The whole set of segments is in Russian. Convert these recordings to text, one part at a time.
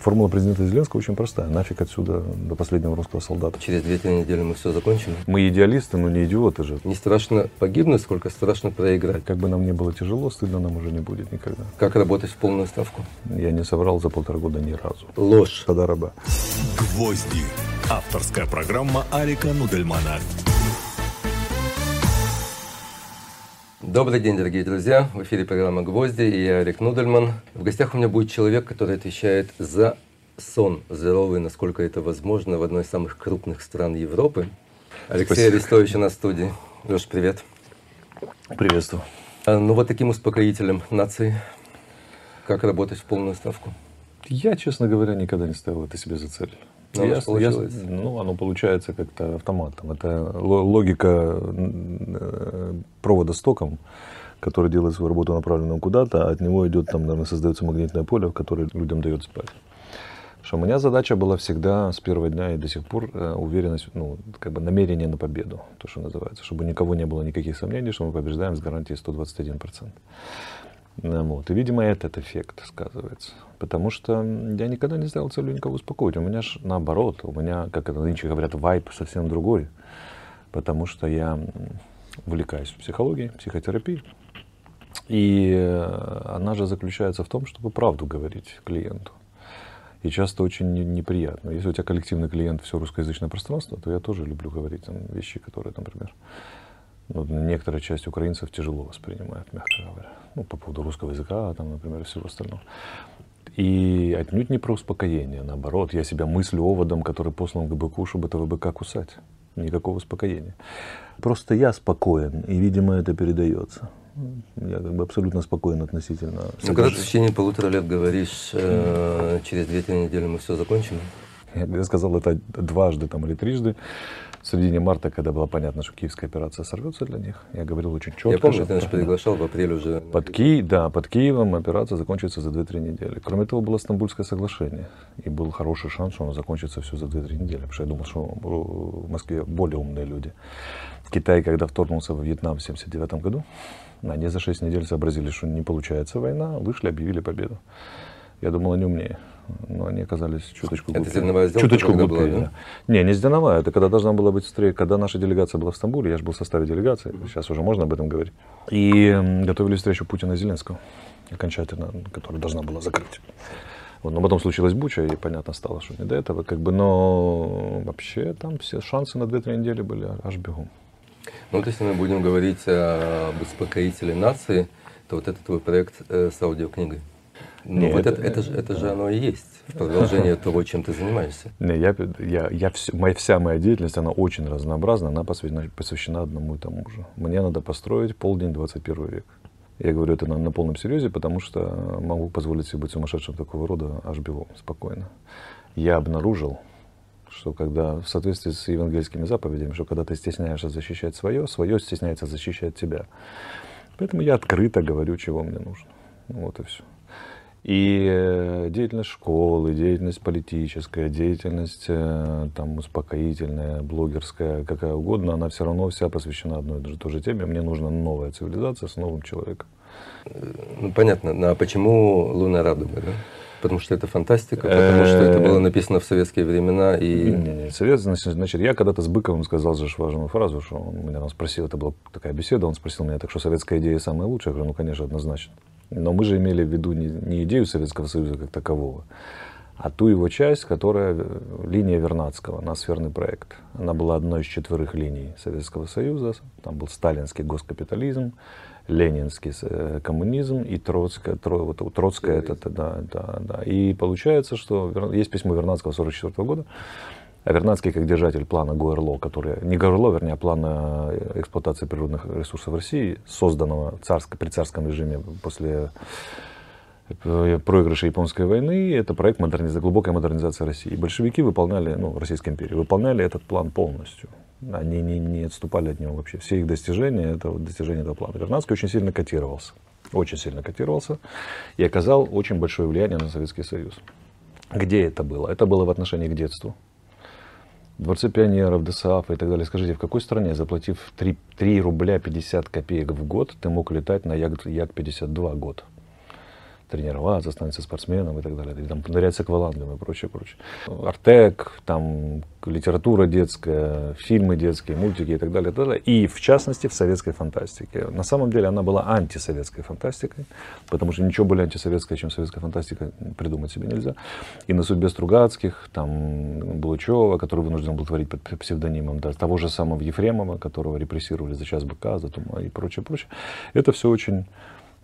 Формула президента Зеленского очень простая. Нафиг отсюда до последнего русского солдата. Через 2-3 недели мы все закончим. Мы идеалисты, но не идиоты же. Не страшно погибнуть, сколько страшно проиграть. Как бы нам не было тяжело, стыдно нам уже не будет никогда. Как работать в полную ставку? Я не соврал за полтора года ни разу. Ложь. Тогда раба. Гвозди. Авторская программа Арика Нудельмана. Добрый день, дорогие друзья. В эфире программа «Гвозди» и я, Олег Нудельман. В гостях у меня будет человек, который отвечает за сон здоровый, насколько это возможно, в одной из самых крупных стран Европы. Алексей Спасибо. Арестович у нас в студии. Леш, привет. Приветствую. А, ну вот таким успокоителем нации. Как работать в полную ставку? Я, честно говоря, никогда не ставил это себе за цель. Но оно Я- ж получилось. я- ну, оно получается как-то автоматом. Это ло- логика э, провода с током, который делает свою работу направленную куда-то, а от него идет, там, наверное, создается магнитное поле, в которое людям дает спать. Что у меня задача была всегда с первого дня и до сих пор э, уверенность, ну, как бы намерение на победу, то, что называется, чтобы никого не было никаких сомнений, что мы побеждаем с гарантией 121%. Вот. И, видимо, этот эффект сказывается. Потому что я никогда не ставил целью никого успокоить. У меня же наоборот, у меня, как это нынче говорят, вайп совсем другой. Потому что я увлекаюсь психологией, психотерапией. И э, она же заключается в том, чтобы правду говорить клиенту. И часто очень не- неприятно. Если у тебя коллективный клиент все русскоязычное пространство, то я тоже люблю говорить там, вещи, которые, например, ну, некоторая часть украинцев тяжело воспринимает, мягко говоря. Ну, по поводу русского языка, там, например, и всего остального. И отнюдь не про успокоение, наоборот. Я себя мыслю оводом, который послан к быку, чтобы этого быка кусать. Никакого успокоения. Просто я спокоен, и, видимо, это передается. Я как бы абсолютно спокоен относительно... Ну, когда ты в течение полутора лет говоришь, э, через 2-3 недели мы все закончим, я сказал это дважды там, или трижды. В середине марта, когда было понятно, что киевская операция сорвется для них, я говорил очень четко. я помню, ты нас приглашал в апреле уже. Под, Ки... да, под Киевом операция закончится за 2-3 недели. Кроме того, было Стамбульское соглашение. И был хороший шанс, что оно закончится все за 2-3 недели. Потому что я думал, что в Москве более умные люди. Китай, когда вторгнулся во Вьетнам в 1979 году, они за 6 недель сообразили, что не получается война, вышли, объявили победу. Я думал, они умнее. Но они оказались чуточку Это глупее. зерновая сделка Чуточку глупее, была, да. Не, не зерновая. Это когда должна была быть встреча. Когда наша делегация была в Стамбуле, я же был в составе делегации, сейчас уже можно об этом говорить. И готовили встречу Путина и Зеленского, окончательно, которая должна была закрыть. Вот, но потом случилась буча, и понятно стало, что не до этого. Как бы, но вообще там все шансы на 2-3 недели были аж бегом. Ну, вот если мы будем говорить об успокоителе нации, то вот это твой проект э, с аудиокнигой. Ну, вот это- это, это, же, это же оно и есть, в продолжение того, чем ты занимаешься. Не, я, я, я вс- моя, вся моя деятельность, она очень разнообразна, она посвящена, посвящена одному и тому же. Мне надо построить полдень 21 век. Я говорю это на, на полном серьезе, потому что могу позволить себе быть сумасшедшим такого рода аж белом, спокойно. Я обнаружил, что когда в соответствии с евангельскими заповедями, что когда ты стесняешься защищать свое, свое стесняется защищать тебя. Поэтому я открыто говорю, чего мне нужно. Вот и все. И э, деятельность школы, деятельность политическая, деятельность э, там, успокоительная, блогерская, какая угодно, она все равно вся посвящена одной и той же теме. Мне нужна новая цивилизация с новым человеком. Ну, понятно. Ну, А почему «Лунная радуга», да? Потому что это фантастика, потому что это было написано в советские времена, и Не, не, совет, значит, значит, я когда-то с Быковым сказал же важную фразу, что он меня спросил, это была такая беседа, он спросил меня, так что советская идея самая лучшая? Я говорю, ну, конечно, однозначно. Но мы же имели в виду не, не идею Советского Союза как такового, а ту его часть, которая линия Вернадского, ноосферный проект. Она была одной из четверых линий Советского Союза. Там был сталинский госкапитализм, ленинский э, коммунизм и Троцкая, Тро, вот, у Троцкая это, да, да, да. И получается, что есть письмо Вернадского 1944 года, а Вернадский как держатель плана ГОРЛО, который, не ГОРЛО, вернее, а плана э, эксплуатации природных ресурсов России, созданного царско, при царском режиме после э, проигрыша японской войны, это проект модерниза- глубокой модернизации России. И большевики выполняли, ну, Российской империи, выполняли этот план полностью. Они не, не отступали от него вообще. Все их достижения, это достижения этого плана. Вернадский очень сильно котировался. Очень сильно котировался и оказал очень большое влияние на Советский Союз. Где это было? Это было в отношении к детству. Дворце пионеров, ДСАФ и так далее. Скажите, в какой стране, заплатив 3, 3 рубля 50 копеек в год, ты мог летать на Як- Як-52 год? Тренироваться, становиться спортсменом и так далее. И там нырять аквалангом и прочее, прочее. Артек, там литература детская, фильмы детские, мультики и так далее, и так далее. И в частности в советской фантастике. На самом деле она была антисоветской фантастикой, потому что ничего более антисоветское, чем советская фантастика, придумать себе нельзя. И на судьбе Стругацких, там Булычева, который вынужден был творить под псевдонимом, да, того же самого Ефремова, которого репрессировали за час быка, за тума и прочее, прочее. Это все очень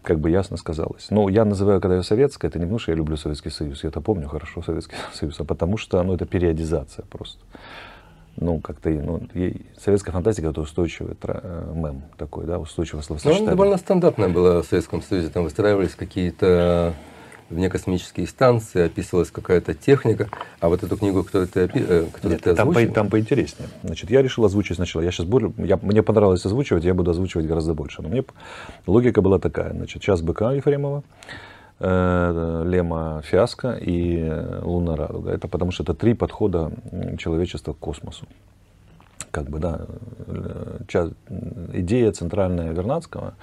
как бы ясно сказалось. Но я называю, когда я советская, это не потому, что я люблю Советский Союз, я это помню хорошо, Советский Союз, а потому что ну, это периодизация просто. Ну, как-то, ну, советская фантастика это устойчивый э, мем такой, да, устойчивое словосочетание. Ну, довольно стандартная была в Советском Союзе, там выстраивались какие-то вне космические станции, описывалась какая-то техника. А вот эту книгу, которую ты. Э, которую Нет, ты там, по, там поинтереснее. Значит, я решил озвучить сначала. Я сейчас буду, я, мне понравилось озвучивать, я буду озвучивать гораздо больше. Но мне логика была такая. Значит, час быка Ефремова, э, Лема Фиаско и Луна Радуга. Это потому что это три подхода человечества к космосу. Как бы, да, э, час, идея центральная Вернадского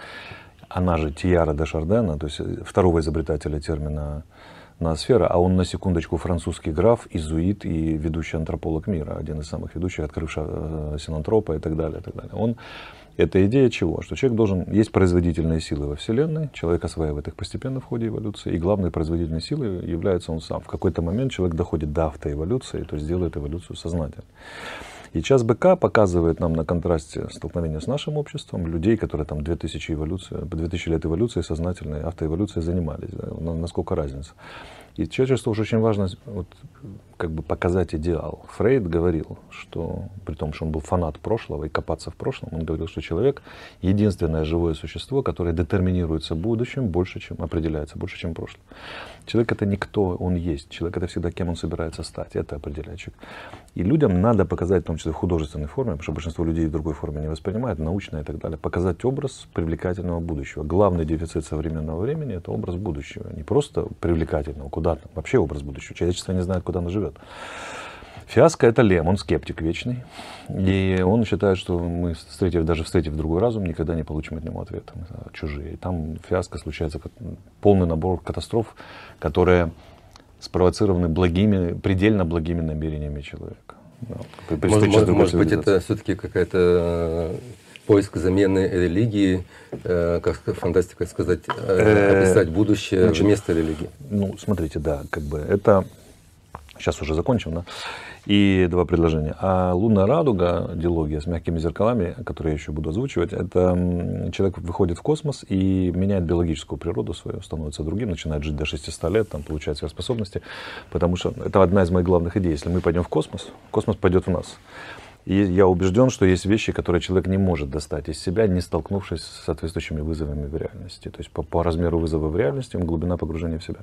она же Тиара де Шардена, то есть э, второго изобретателя термина ноосфера, а он на секундочку французский граф, изуит и ведущий антрополог мира, один из самых ведущих, открывший э, синантропа и так далее. И так далее. Он, это идея чего? Что человек должен, есть производительные силы во Вселенной, человек осваивает их постепенно в ходе эволюции, и главной производительной силой является он сам. В какой-то момент человек доходит до автоэволюции, то есть делает эволюцию сознательно. И час БК показывает нам на контрасте столкновения с нашим обществом людей, которые там 2000, эволюции, 2000 лет эволюции сознательной автоэволюцией занимались. Да, насколько разница. И человечеству уже очень важно вот, как бы показать идеал. Фрейд говорил, что при том, что он был фанат прошлого и копаться в прошлом, он говорил, что человек единственное живое существо, которое детерминируется будущим больше, чем определяется больше, чем прошлое. Человек это не кто он есть, человек это всегда кем он собирается стать, это человек. И людям надо показать, в том числе в художественной форме, потому что большинство людей в другой форме не воспринимают, научно и так далее, показать образ привлекательного будущего. Главный дефицит современного времени это образ будущего, не просто привлекательного, куда-то, вообще образ будущего. Человечество не знает, куда оно живет. Фиаско это Лем, он скептик вечный. И он считает, что мы, встретив, даже встретив другой разум, никогда не получим от него ответа. Чужие. И там фиаско случается как полный набор катастроф, которые спровоцированы благими, предельно благими намерениями человека. Да, может, может, может быть, это все-таки какая-то э, поиск замены религии, э, как фантастика сказать, э, описать будущее Значит, вместо религии. Ну, смотрите, да, как бы это сейчас уже закончим, да, и два предложения. А лунная радуга, диалогия с мягкими зеркалами, которые я еще буду озвучивать, это человек выходит в космос и меняет биологическую природу свою, становится другим, начинает жить до 600 лет, там, получает сверхспособности, потому что это одна из моих главных идей. Если мы пойдем в космос, космос пойдет в нас. И я убежден, что есть вещи, которые человек не может достать из себя, не столкнувшись с соответствующими вызовами в реальности. То есть по, по размеру вызова в реальности, глубина погружения в себя.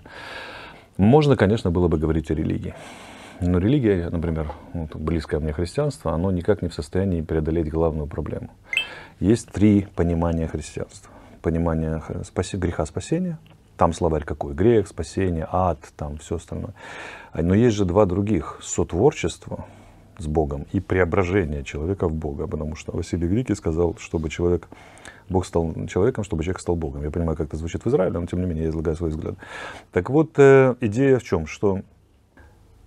Можно, конечно, было бы говорить о религии. Но религия, например, вот, близкое мне христианство, оно никак не в состоянии преодолеть главную проблему. Есть три понимания христианства. Понимание спаси, греха спасения, там словарь какой? Грех, спасение, ад, там все остальное. Но есть же два других. Сотворчество с Богом и преображение человека в Бога. Потому что Василий Великий сказал, чтобы человек Бог стал человеком, чтобы человек стал Богом. Я понимаю, как это звучит в Израиле, но тем не менее я излагаю свой взгляд. Так вот, э, идея в чем? Что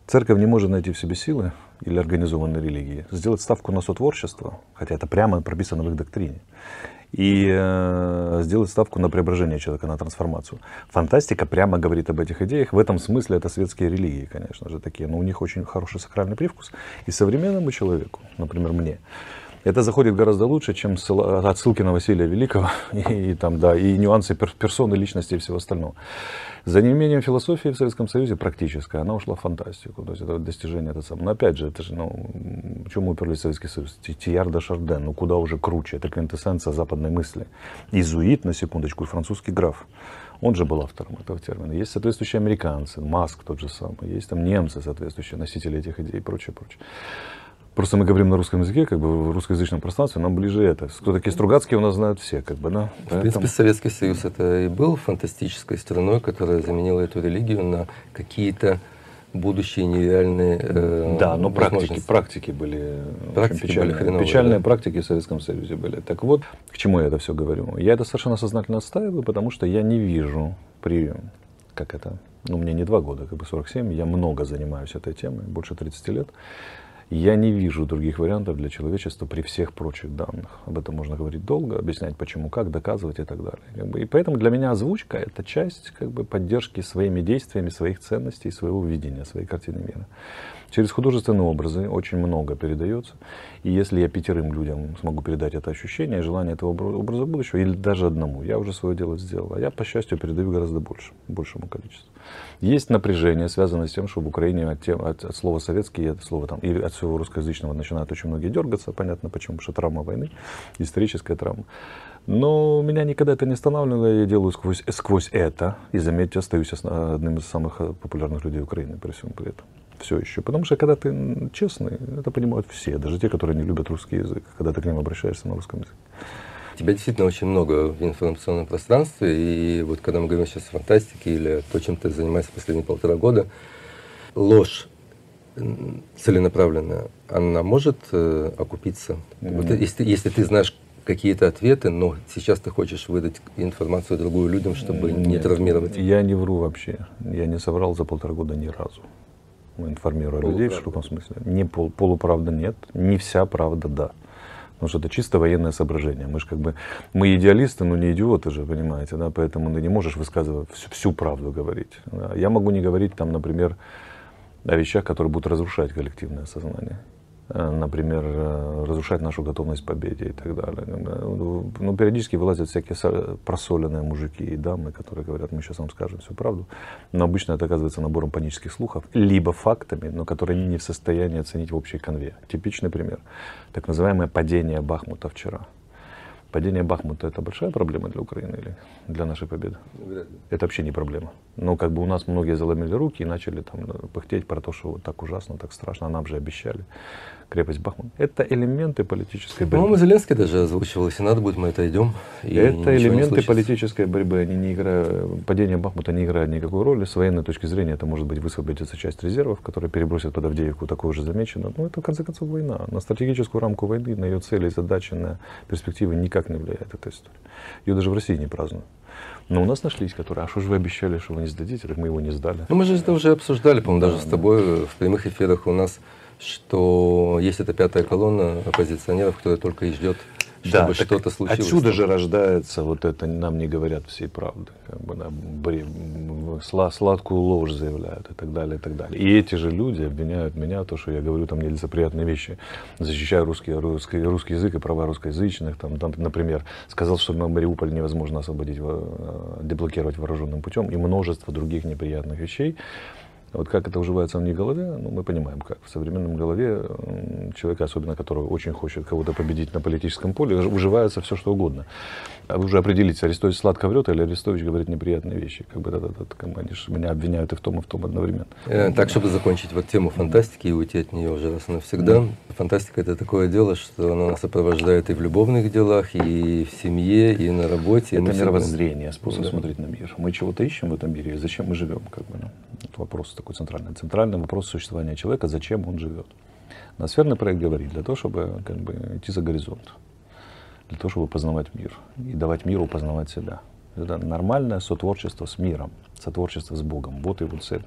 церковь не может найти в себе силы или организованной религии сделать ставку на сотворчество, хотя это прямо прописано в их доктрине, и э, сделать ставку на преображение человека, на трансформацию. Фантастика прямо говорит об этих идеях. В этом смысле это светские религии, конечно же, такие. Но у них очень хороший сакральный привкус. И современному человеку, например, мне, это заходит гораздо лучше, чем отсылки на Василия Великого и, и, там, да, и нюансы пер персоны, личности и всего остального. За неимением философии в Советском Союзе практическая, она ушла в фантастику. То есть это достижение это самое. Но опять же, это же, ну, чему уперлись Советский Союз? Тиярда Шарден, ну куда уже круче. Это квинтэссенция западной мысли. Изуит, на секундочку, и французский граф. Он же был автором этого термина. Есть соответствующие американцы, Маск тот же самый, есть там немцы, соответствующие носители этих идей и прочее, прочее. Просто мы говорим на русском языке, как бы в русскоязычном пространстве, нам ближе это. Кто такие Стругацкие у нас знают все, как бы, да. Поэтому... В принципе, Советский Союз это и был фантастической страной, которая заменила эту религию на какие-то будущие нереальные э, Да, но практики, практики были практики печальные. Были хреновые, печальные да? практики в Советском Союзе были. Так вот, к чему я это все говорю? Я это совершенно сознательно отстаиваю, потому что я не вижу при как это, ну, мне не два года, как бы 47, я много занимаюсь этой темой, больше 30 лет. Я не вижу других вариантов для человечества при всех прочих данных. Об этом можно говорить долго, объяснять почему, как, доказывать и так далее. И поэтому для меня озвучка — это часть как бы, поддержки своими действиями, своих ценностей, своего видения, своей картины мира. Через художественные образы очень много передается. И если я пятерым людям смогу передать это ощущение, желание этого образа будущего, или даже одному, я уже свое дело сделал. А я, по счастью, передаю гораздо больше, большему количеству. Есть напряжение, связанное с тем, что в Украине от, тем, от, от слова советский, от слова там, или от всего русскоязычного начинают очень многие дергаться, понятно почему, потому что травма войны, историческая травма. Но меня никогда это не останавливало, я делаю сквозь, сквозь это, и заметьте, остаюсь одним из самых популярных людей Украины при всем при этом все еще. Потому что когда ты честный, это понимают все, даже те, которые не любят русский язык, когда ты к ним обращаешься на русском языке. Тебя действительно очень много в информационном пространстве, и вот когда мы говорим сейчас о фантастике или то, чем ты занимаешься последние полтора года, ложь целенаправленная, она может э, окупиться? Mm-hmm. Вот если, если ты знаешь какие-то ответы, но сейчас ты хочешь выдать информацию другую людям, чтобы Нет, не травмировать? Я не вру вообще. Я не соврал за полтора года ни разу информируя людей в широком смысле. Не пол, полуправда нет, не вся правда да. Потому что это чисто военное соображение. Мы же как бы, мы идеалисты, но не идиоты же, понимаете, да, поэтому ты не можешь высказывать всю, всю правду говорить. Да. Я могу не говорить там, например, о вещах, которые будут разрушать коллективное сознание. Э, например, э, разрушать нашу готовность к победе и так далее. Ну, ну, периодически вылазят всякие просоленные мужики и дамы, которые говорят, мы сейчас вам скажем всю правду. Но обычно это оказывается набором панических слухов, либо фактами, но которые не в состоянии оценить в общей конве. Типичный пример. Так называемое падение Бахмута вчера. Падение Бахмута это большая проблема для Украины или для нашей победы? Это вообще не проблема. Но как бы у нас многие заломили руки и начали там пыхтеть про то, что вот так ужасно, так страшно, нам же обещали крепость Бахмут. Это элементы политической борьбы. По-моему, Зеленский даже озвучивал, если надо будет, мы это идем. это элементы политической борьбы. Они не играют, падение Бахмута не играет никакой роли. С военной точки зрения это может быть высвободиться часть резервов, которые перебросят под Авдеевку, такое уже замечено. Но это, в конце концов, война. На стратегическую рамку войны, на ее цели и задачи, на перспективы никак не влияет эта история. Ее даже в России не празднуют. Но у нас нашлись, которые, а что же вы обещали, что вы не сдадите, мы его не сдали. Ну, мы же это уже обсуждали, по-моему, да, даже да. с тобой в прямых эфирах у нас что есть эта пятая колонна оппозиционеров, которая только и ждет чтобы да, что-то случилось. Отсюда же рождается вот это, нам не говорят всей правды, как бы, бре, сладкую ложь заявляют и так далее, и так далее. И эти же люди обвиняют меня, то, что я говорю там нелицеприятные вещи, защищаю русский, русский, русский язык и права русскоязычных, там, там, например, сказал, что Мариуполь невозможно освободить, э, деблокировать вооруженным путем и множество других неприятных вещей. Вот как это уживается в них голове, ну, мы понимаем, как. В современном голове человека, особенно который очень хочет кого-то победить на политическом поле, уживается все, что угодно. А вы уже определитесь, Арестович сладко врет или Арестович говорит неприятные вещи. Как бы это, они же меня обвиняют и в том, и в том одновременно. Э, так, чтобы закончить вот тему фантастики и уйти от нее уже раз и навсегда. Фантастика это такое дело, что она нас сопровождает и в любовных делах, и в семье, и на работе. Это мировоззрение, способ да. смотреть на мир. Мы чего-то ищем в этом мире, и зачем мы живем, как бы, ну, это вопрос такой центральный. Центральный вопрос существования человека, зачем он живет. Ноосферный проект говорит, для того, чтобы как бы, идти за горизонт для того, чтобы познавать мир и давать миру познавать себя. Это нормальное сотворчество с миром, сотворчество с Богом. Вот его цель.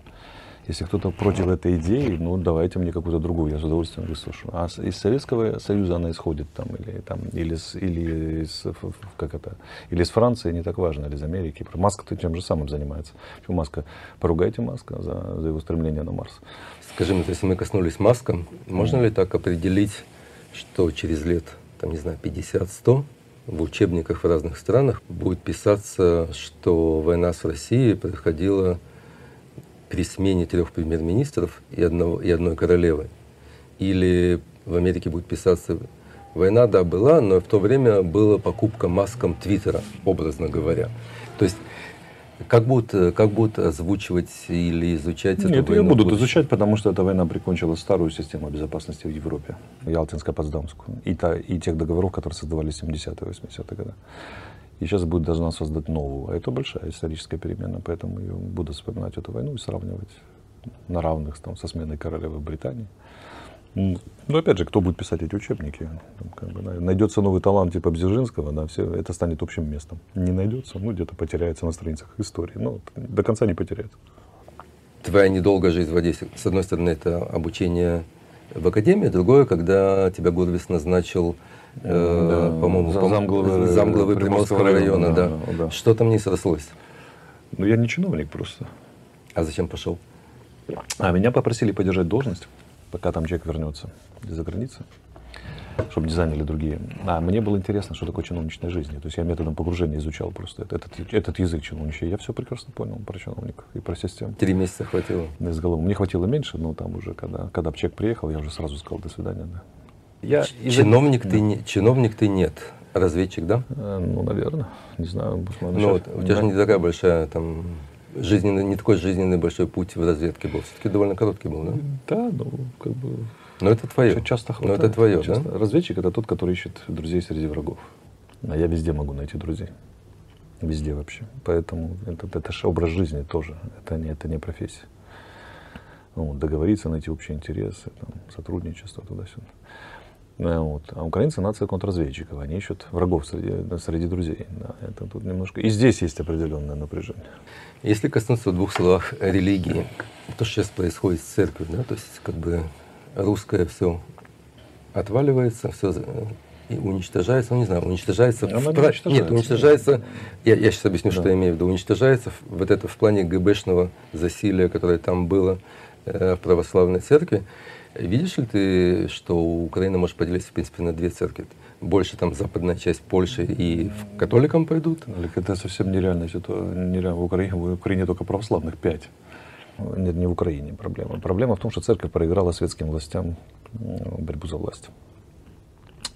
Если кто-то против этой идеи, ну давайте мне какую-то другую, я с удовольствием выслушаю. А из Советского Союза она исходит там, или, там, или, с, или, из, как это, или из Франции, не так важно, или из Америки. Маска тем же самым занимается. Почему Маска? Поругайте Маска за, за его стремление на Марс. Скажи если мы коснулись Маска, можно ли так определить, что через лет там, не знаю, 50-100 в учебниках в разных странах будет писаться, что война с Россией происходила при смене трех премьер-министров и, одного, и одной королевы. Или в Америке будет писаться, война, да, была, но в то время была покупка маском Твиттера, образно говоря. То есть как будут, как будут озвучивать или изучать Нет, эту войну? будут изучать, потому что эта война прикончила старую систему безопасности в Европе, Ялтинско-Потсдамскую, и, та, и тех договоров, которые создавались в 70-е, 80-е годы. И сейчас будет должна создать новую. А это большая историческая перемена, поэтому я буду вспоминать эту войну и сравнивать на равных там, со сменой королевы Британии Ну, опять же, кто будет писать эти учебники? Как бы, найдется новый талант типа Бзержинского, да, все, это станет общим местом. Не найдется, ну, где-то потеряется на страницах истории. Но до конца не потеряется. Твоя недолгая жизнь в Одессе, с одной стороны, это обучение в академии, другое, когда тебя Гурвис назначил, э, Да, по-моему, за- замглавы замглавы Приморского Приморского района, да. да, да. Что там не срослось? Ну, я не чиновник просто. А зачем пошел? А меня попросили подержать должность, пока там человек вернется из-за границы, чтобы не заняли другие. А мне было интересно, что такое чиновничная жизнь. То есть я методом погружения изучал просто этот, этот, этот язык чиновничий. Я все прекрасно понял про чиновников и про систему. Три месяца хватило. Из головы. Мне хватило меньше, но там уже, когда, когда человек приехал, я уже сразу сказал до свидания. Да. Я Чиновник ты, не, чиновник ты нет, разведчик, да? Э, Ну, наверное. Не знаю. Ну, вот, у тебя же не такая большая там жизненный, не такой жизненный большой путь в разведке был. Все-таки довольно короткий был, да? Да, ну, как бы Но это твое. Ча- Часто Но хватает. это твое, часто. да? Разведчик это тот, который ищет друзей среди врагов. А я везде могу найти друзей. Везде вообще. Поэтому это, это же образ жизни тоже. Это не, это не профессия. Ну, договориться, найти общие интересы, там, сотрудничество туда-сюда. Ну, вот. А украинцы нация контрразведчиков. Они ищут врагов среди, да, среди друзей. Да, это тут немножко. И здесь есть определенное напряжение. Если коснуться в двух словах религии, то, что сейчас происходит с церковью, да, то есть как бы русское все отваливается, все и уничтожается, ну не знаю, уничтожается. Она в не уничтожается. Нет, уничтожается. Я, я сейчас объясню, Да. что я имею в виду. Уничтожается вот это в плане ГБшного засилия, которое там было э, в православной церкви. Видишь ли ты, что Украина может поделиться, в принципе, на две церкви? Больше там западная часть Польши и в католикам пойдут, Олег, Это совсем нереальная ситуация. Нереально. В, Украине, в Украине только православных пять. Нет, не в Украине проблема. Проблема в том, что церковь проиграла светским властям борьбу за власть.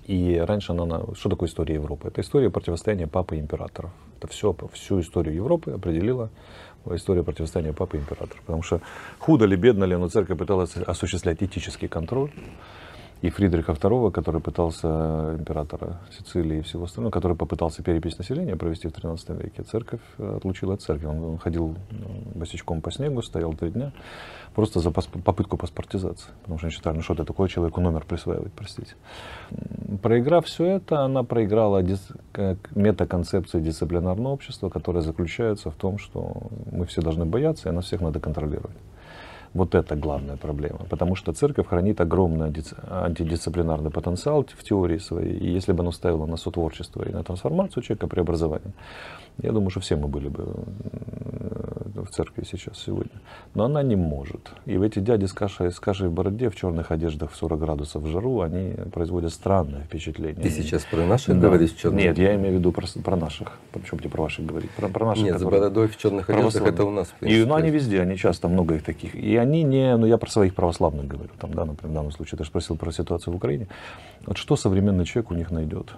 И раньше она... на- Что такое история Европы? Это история противостояния папы и императоров. Это все, всю историю Европы определила история противостояния папы и императоров. Потому что худо ли, бедно ли, но церковь пыталась осуществлять этический контроль. И Фридриха II, который пытался, императора Сицилии и всего остального, который попытался перепись населения провести в 13 веке, церковь э, отлучила от церкви. Он, ходил э, босичком по снегу, стоял три дня, просто за попытку паспортизации. Потому что они считали, ну что это такое, человеку номер присваивать, простите. Проиграв все это, она проиграла дис- как метаконцепцию дисциплинарного общества, которая заключается в том, что мы все должны бояться, и нас всех надо контролировать. Вот это главная проблема. Потому что церковь хранит огромный дис- антидисциплинарный потенциал в теории своей. И если бы она ставила на сотворчество и на трансформацию человека, преобразование, я думаю, что все мы были бы э, в церкви сейчас, сегодня. Но она не может. И в эти дяди с кашей, с кашей в бороде, в черных одеждах в 40 градусов в жару, они производят странное впечатление. Ты сейчас про наших Да. говоришь в черном? Нет, я имею в виду про, про наших. Причем тебе про ваших говорить? Про, про наших, Нет, с которые- бородой в черных одеждах это у нас, в И, ну, они везде, они часто, много их таких. И они не, ну, я про своих православных говорю, там, да, например, в данном случае, ты же спросил про ситуацию в Украине. Вот что современный человек у них найдет?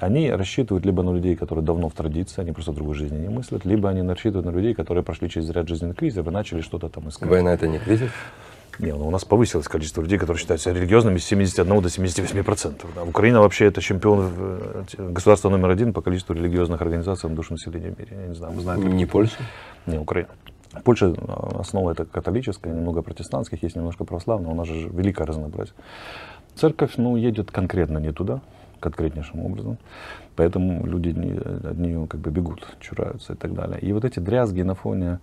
Они рассчитывают либо на людей, которые давно в традиции, они просто другой жизни не мыслят, либо они рассчитывают на людей, которые прошли через ряд жизненных кризисов и начали что-то там искать. Война это не кризис? Не, ну у нас повысилось количество людей, которые считают себя религиозными с 71 до 78 процентов. Да. Украина вообще это чемпион, э, государство номер один по количеству религиозных организаций на душу населения в мире. Я не знаю, вы знаете. Не Польша? Не, Украина. Польша э, основа это католическая, немного протестантских, есть немножко православных, у нас же великое разнообразие. Церковь, ну, едет конкретно не туда, конкретнейшим образом. Поэтому люди от нее как бы бегут, чураются и так далее. И вот эти дрязги на фоне,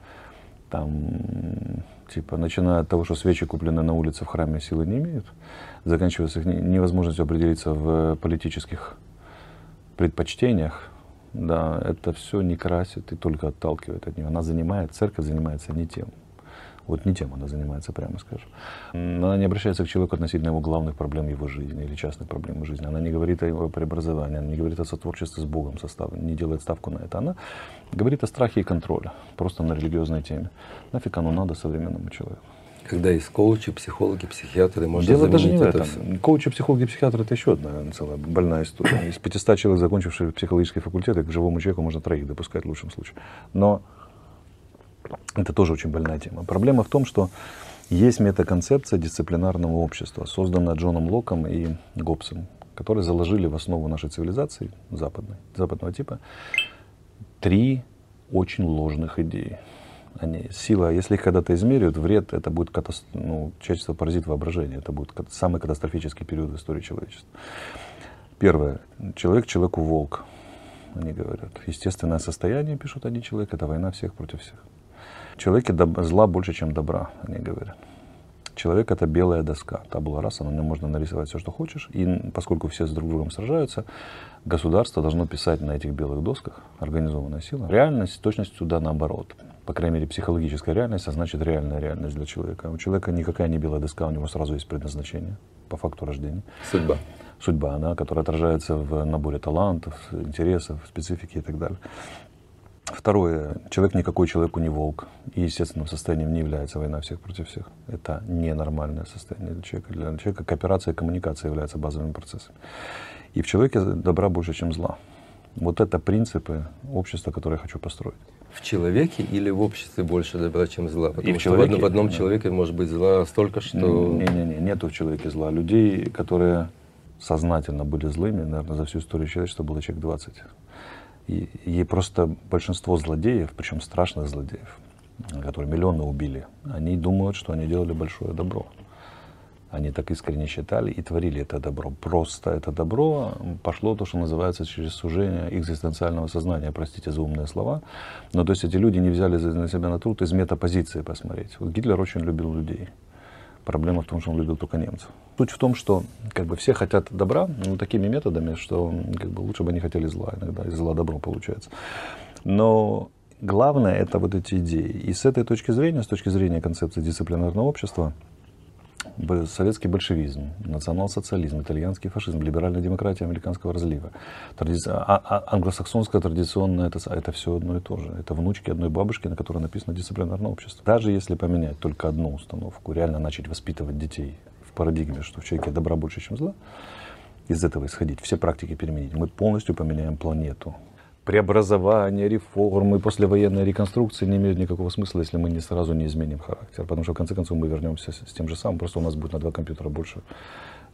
там, типа, начиная от того, что свечи, купленные на улице в храме, силы не имеют, заканчивая их не- невозможностью определиться в политических предпочтениях, да, это все не красит и только отталкивает от нее. Она занимает, церковь занимается не тем. Вот не тем она занимается, прямо скажем. Она не обращается к человеку относительно его главных проблем его жизни или частных проблем жизни. Она не говорит о его преобразовании, она не говорит о сотворчестве с Богом, состав, не делает ставку на это. Она говорит о страхе и контроле, просто на религиозной теме. Нафиг оно надо современному человеку? Когда есть коучи, психологи, психиатры, можно Дело даже не в это этом. всё. Коучи, психологи, психиатры это еще одна целая больная история. Из 500 человек, закончивших психологический факультет, к живому человеку можно троих допускать в лучшем случае. Но это тоже очень больная тема. Проблема в том, что есть метаконцепция дисциплинарного общества, созданная Джоном Локом и Гоббсом, которые заложили в основу нашей цивилизации западной, западного типа три очень ложных идеи. Они, сила, если их когда-то измеряют, вред, это будет катастроф, ну, человечество поразит воображение. Это будет самый катастрофический период в истории человечества. Первое. Человек человеку волк, они говорят. Естественное состояние, пишут они, человек, это война всех против всех. Человеке доб- зла больше, чем добра, они говорят. Человек это белая доска. Табула раса, на нем можно нарисовать все, что хочешь. И поскольку все с друг другом сражаются, государство должно писать на этих белых досках, организованная сила. Реальность точность сюда наоборот. По крайней мере, психологическая реальность, а значит реальная реальность для человека. У человека никакая не белая доска, у него сразу есть предназначение по факту рождения. Судьба. Судьба, да, которая отражается в наборе талантов, интересов, специфики и так далее. Второе. Человек никакой человеку не волк. И естественным состоянием не является война всех против всех. Это ненормальное состояние для человека. Для человека кооперация и коммуникация являются базовыми процессами. И в человеке добра больше, чем зла. Вот это принципы общества, которое я хочу построить. В человеке или в обществе больше добра, чем зла? Потому в что в человеке, одном, в одном да. человеке может быть зла столько, что... Не-не-не, нету в человеке зла. Людей, которые сознательно были злыми, наверное, за всю историю человечества было человек 20. И, и просто большинство злодеев, причем страшных злодеев, которые миллионы убили, они думают, что они делали большое добро. Они так искренне считали и творили это добро. Просто это добро пошло то, что называется через сужение экзистенциального сознания. Простите за умные слова. Но то есть эти люди не взяли на себя на труд из метапозиции посмотреть. Вот Гитлер очень любил людей. Проблема в том, что он любил только немцев. Суть в том, что как бы все хотят добра, но такими методами, что как бы лучше бы они хотели зла. Иногда из зла добро получается. Но главное это вот эти идеи. И с этой точки зрения, с точки зрения концепции дисциплинарного общества, советский большевизм, национал-социализм, итальянский фашизм, либеральная демократия американского разлива, традиция, а- а- англосаксонская традиционная, это, это все одно и то же. Это внучки одной бабушки, на которой написано дисциплинарное общество. Даже если поменять только одну установку, реально начать воспитывать детей в парадигме, что в человеке добра больше, чем зла, из этого исходить, все практики переменить, мы полностью поменяем планету. Преобразование, реформы, послевоенная реконструкция не имеют никакого смысла, если мы не сразу не изменим характер. Потому что в конце концов мы вернемся с, с тем же самым, просто у нас будет на два компьютера больше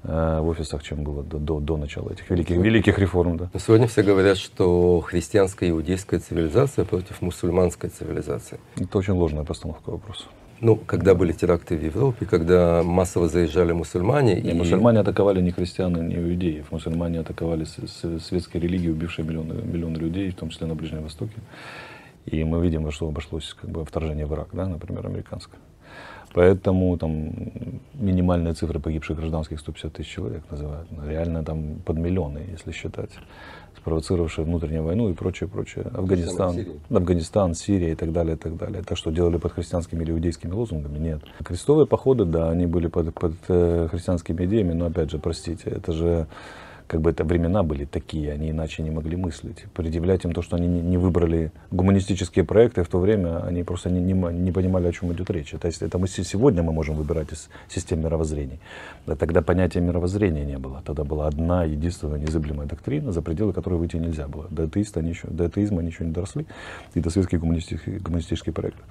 э, в офисах, чем было до, до, до начала этих великих, великих реформ. Да. Сегодня все говорят, что христианская иудейская цивилизация против мусульманской цивилизации. Это очень ложная постановка вопроса. Ну, когда были теракты в Европе, когда массово заезжали мусульмане, Не, и мусульмане атаковали не христиан и не иудеев. Мусульмане атаковали с- с- светские религии, убившие миллионы, миллионы людей, в том числе на Ближнем Востоке. И мы видим, во что обошлось как бы, вторжение в Ирак, да, например, американское. Поэтому там минимальные цифры погибших гражданских 150 тысяч человек называют. Но Реально там под миллионы, если считать. Спровоцировавшие внутреннюю войну и прочее, прочее. Афганистан, Сирии. Афганистан, Сирия и так далее, и так далее. Это что, делали под христианскими или иудейскими лозунгами? Нет. Крестовые походы, да, они были под, под э, христианскими идеями, но опять же, простите, это же как бы это времена были такие, они иначе не могли мыслить. Предъявлять им то, что они не выбрали гуманистические проекты в то время, они просто не, не, не понимали, о чем идет речь. Это, если- это мы се- сегодня мы можем выбирать из систем мировоззрений. Да, тогда понятия мировоззрения не было. Тогда была одна единственная незыблемая доктрина, за пределы которой выйти нельзя было. До, они еще, до атеизма они еще не доросли, и до советских гуманистических, гуманистических проектов.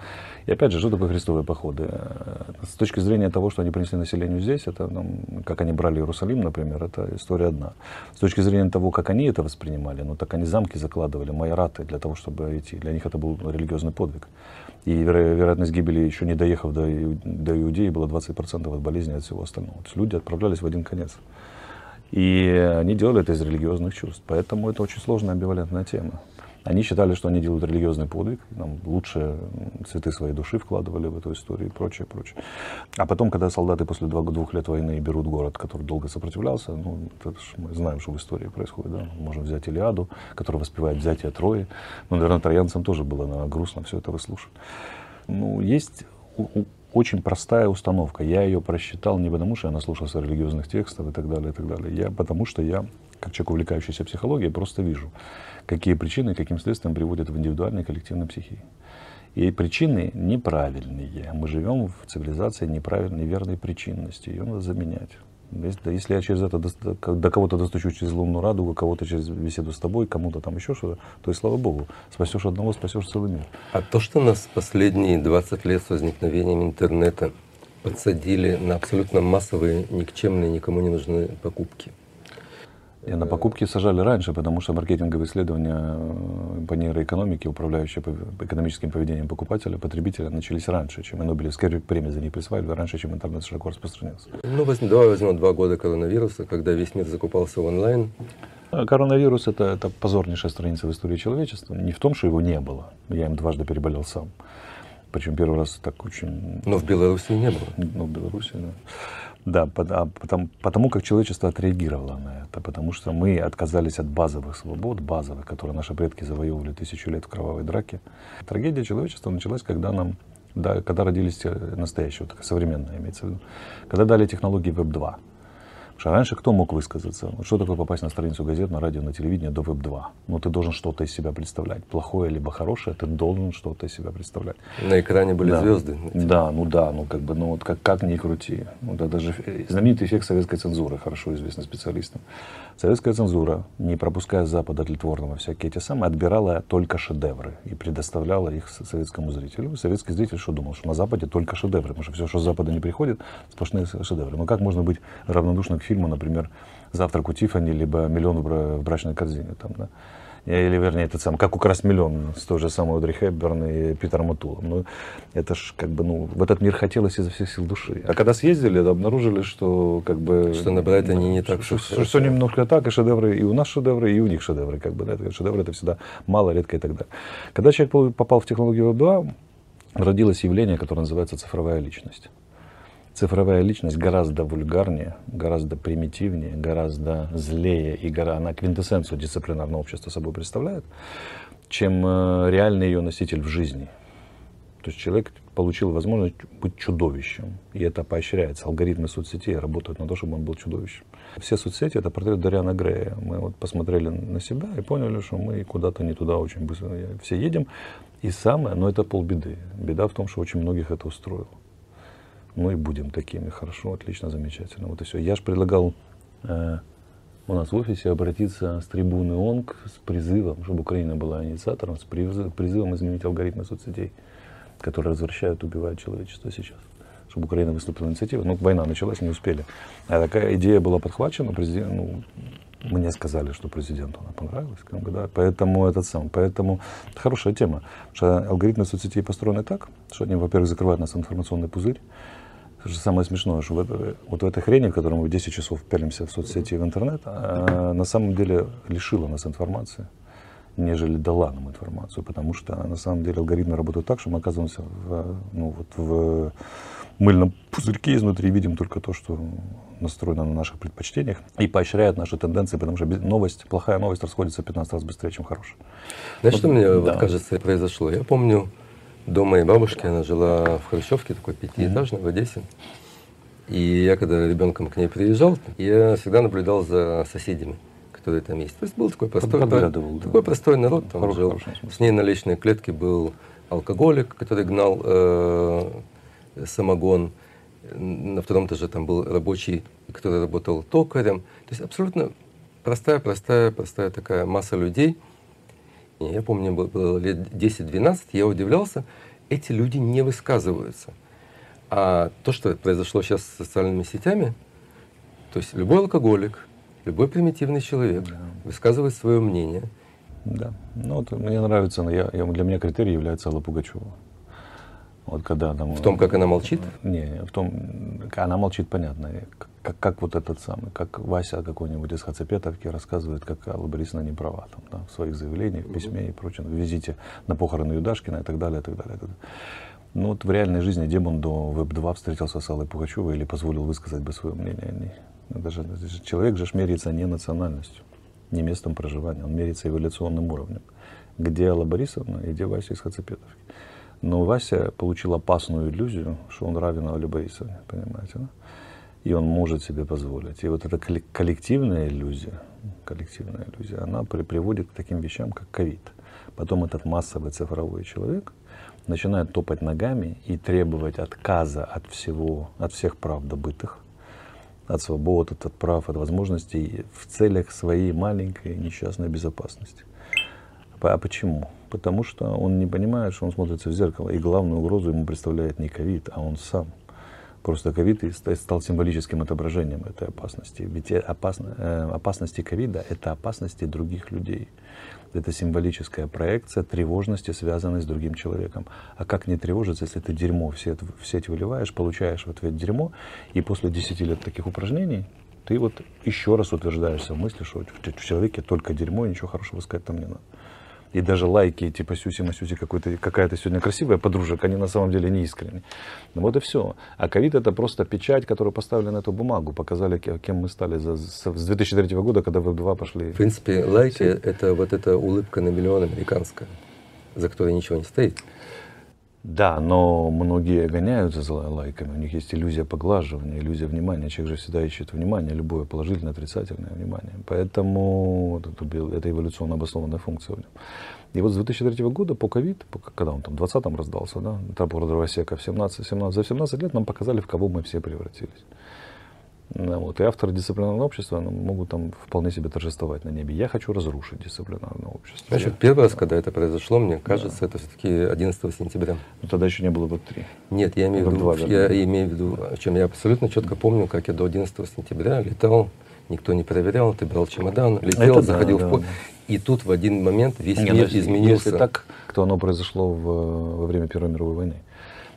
И опять же, что такое крестовые походы? Э, С точки зрения того, что они принесли населению здесь, это, ну, как они брали Иерусалим, например, это история одна. С точки зрения того, как они это воспринимали, ну так они замки закладывали, майораты для того, чтобы идти. Для них это был религиозный подвиг. И веро- вероятность гибели, еще не доехав до, до Иудеи, была 20% от болезни, от всего остального. То есть люди отправлялись в один конец. И они делали это из религиозных чувств. Поэтому это очень сложная амбивалентная тема. Они считали, что они делают религиозный подвиг, нам лучше цветы своей души вкладывали в эту историю и прочее, прочее. А потом, когда солдаты после двух лет войны берут город, который долго сопротивлялся, ну, это ж мы знаем, что в истории происходит, да? Можем взять Илиаду, который воспевает взятие Трои. Ну, наверное, троянцам тоже было наверное, грустно все это выслушивать. Ну, есть очень простая установка. Я ее просчитал не потому, что я наслушался религиозных текстов и так далее, и так далее. Я потому, что я, как человек, увлекающийся психологией, просто вижу, какие причины каким следствием приводят в индивидуальной и коллективной психии. И причины неправильные. Мы живем в цивилизации неправильной, неверной причинности. Ее надо заменять. Если, если я через это до, до кого-то достучусь через лунную радугу, кого-то через беседу с тобой, кому-то там еще что-то, то и слава Богу. Спасешь одного, спасешь целый мир. А то, что нас последние 20 лет с возникновением интернета подсадили на абсолютно массовые, никчемные, никому не нужные покупки. И на покупки сажали раньше, потому что маркетинговые исследования э, по нейроэкономике, управляющие экономическим поведением покупателя, потребителя, начались раньше, чем и Нобелевская премия за них присваивали, раньше, чем интернет широко распространился. Ну, возьмем, давай возьмем два года коронавируса, когда весь мир закупался онлайн. А коронавирус это, это позорнейшая страница в истории человечества. Не в том, что его не было. Я им дважды переболел сам. Причем первый раз так очень... Но в Беларуси не было. Ну, в Беларуси, да. Да, а потому, потому как человечество отреагировало на это, потому что мы отказались от базовых свобод, базовых, которые наши предки завоевывали тысячу лет в кровавой драке. Трагедия человечества началась, когда нам, да, когда родились настоящие, вот современные имеется в виду, когда дали технологии Web2. Что раньше кто мог высказаться? Вот что такое попасть на страницу газет, на радио, на телевидение до Веб-2? Ну, ты должен что-то из себя представлять. Плохое либо хорошее, ты должен что-то из себя представлять. На экране были да. звезды. Да, ну да, ну как бы, ну вот как, как ни крути. Ну, да, даже знаменитый эффект советской цензуры, хорошо известный специалистам. Советская цензура, не пропуская Запада тлетворного, всякие эти самые, отбирала только шедевры и предоставляла их советскому зрителю. Советский зритель что думал? Что на Западе только шедевры, потому что все, что с Запада не приходит, сплошные шедевры. Ну как можно быть равнодушным к фильму, например, «Завтрак у Тиффани», либо «Миллион в брачной корзине». Там, да? Или, вернее, этот сам, как украсть миллион с той же самой Одри Хепберн и Питером Матулом. Ну, это ж как бы, ну, в этот мир хотелось изо всех сил души. А когда съездили, обнаружили, что как бы... Что на Брайтоне не так что, что, что немножко так, и шедевры, и у нас шедевры, и у них шедевры. Как бы, да, это, шедевры это всегда мало, редко и так далее. Когда человек попал в технологию Web2, родилось явление, которое называется цифровая личность. Цифровая личность гораздо вульгарнее, гораздо примитивнее, гораздо злее, и она квинтэссенцию дисциплинарного общества собой представляет, чем э, реальный ее носитель в жизни. То есть человек получил возможность быть чудовищем. И это поощряется. Алгоритмы соцсетей работают на то, чтобы он был чудовищем. Все соцсети — это портрет Дариана Грея. Мы вот посмотрели на себя и поняли, что мы куда-то не туда очень быстро все едем. И самое, но это полбеды. Беда в том, что очень многих это устроило ну и будем такими. Хорошо, отлично, замечательно. Вот и все. Я же предлагал э, у нас в офисе обратиться с трибуны ОНК с призывом, чтобы Украина была инициатором, с призывом изменить алгоритмы соцсетей, которые развращают, убивают человечество сейчас. Чтобы Украина выступила инициативой. Ну, война началась, не успели. А такая идея была подхвачена, президент, ну, мне сказали, что президенту она понравилась. Как бы, да, поэтому этот сам, поэтому это хорошая тема. Что алгоритмы соцсетей построены так, что они, во-первых, закрывают нас информационный пузырь, что самое смешное, что в это, вот в этой хрени, в которой мы 10 часов пялимся в соцсети и в интернет, а, на самом деле лишила нас информации, нежели дала нам информацию, потому что на самом деле алгоритмы работают так, что мы оказываемся в, ну, вот в мыльном пузырьке изнутри видим только то, что настроено на наших предпочтениях и поощряет наши тенденции, потому что новость, плохая новость расходится 15 раз быстрее, чем хорошая. Знаешь, вот, что мне, да. вот, кажется, произошло? Я помню, Дом моей бабушки, она жила в Хрущевке, такой пятиэтажной, в Одессе. И я, когда ребенком к ней приезжал, я всегда наблюдал за соседями, которые там есть. То есть был такой простой, такой да. простой народ, там хороший, жил. Хороший, с ней на личной клетке был алкоголик, который гнал э, самогон. На втором этаже там был рабочий, который работал токарем. То есть абсолютно простая, простая, простая такая масса людей – я помню, было лет 10-12, я удивлялся, эти люди не высказываются. А то, что произошло сейчас с социальными сетями, то есть любой алкоголик, любой примитивный человек да. высказывает свое мнение. Да. Ну, вот мне нравится, я, я, для меня критерий является Алла Пугачева. Вот когда там, в том, как она молчит? Не, в том, она молчит, понятно. Как, как вот этот самый, как Вася какой-нибудь из Хацепетовки рассказывает, как Алла Борисовна не права там, да, в своих заявлениях, в письме и прочем, в визите на похороны Юдашкина и так далее, и так далее. И так далее. Ну вот в реальной жизни демон до Веб-2 встретился с Аллой Пугачевой или позволил высказать бы свое мнение. Это же, это же, человек же меряется не национальностью, не местом проживания, он меряется эволюционным уровнем. Где Алла Борисовна и где Вася из Хацепетовки. Но Вася получил опасную иллюзию, что он равен Оле Борисовне, понимаете, да? И он может себе позволить. И вот эта коллективная иллюзия, коллективная иллюзия, она при, приводит к таким вещам, как ковид. Потом этот массовый цифровой человек начинает топать ногами и требовать отказа от всего, от всех прав добытых, от свобод, от, от прав, от возможностей в целях своей маленькой несчастной безопасности. А почему? Потому что он не понимает, что он смотрится в зеркало, и главную угрозу ему представляет не ковид, а он сам. Просто ковид стал символическим отображением этой опасности. Ведь опасно, э, опасности ковида — это опасности других людей. Это символическая проекция тревожности, связанной с другим человеком. А как не тревожиться, если ты дерьмо в сеть, в сеть выливаешь, получаешь в ответ дерьмо, и после 10 лет таких упражнений ты вот еще раз утверждаешься в мысли, что в человеке только дерьмо, и ничего хорошего сказать там не надо. И даже лайки, типа Сюси Масюси какая-то сегодня красивая подружек, они на самом деле не искренни. Ну вот и все. А ковид это просто печать, которую поставили на эту бумагу, показали, кем мы стали за, с 2003 года, когда Web2 пошли. В принципе, лайки это вот эта улыбка на миллион американская, за которой ничего не стоит. Да, но многие гоняются за лайками, у них есть иллюзия поглаживания, иллюзия внимания. Человек же всегда ищет внимание, любое положительное, отрицательное внимание. Поэтому это, это эволюционно обоснованная функция в нем. И вот с 2003 года по ковид, когда он там в 20-м раздался, да, Тапура Дровосека в 17, 17, за 17 лет нам показали, в кого мы все превратились. Вот. И авторы дисциплинарного общества ну, могут там вполне себе торжествовать на небе. Я хочу разрушить дисциплинарное общество. Значит, я, первый раз, когда это произошло, мне кажется, да. это все-таки 11 сентября. Но тогда еще не было Web3. Нет, я имею, в виду, я имею в виду, о чем я абсолютно четко помню, как я до 11 сентября летал, никто не проверял, ты брал чемодан, летел, это заходил да, в путь. Да. И тут в один момент весь не, мир изменился. Если так, то оно произошло в, во время Первой мировой войны.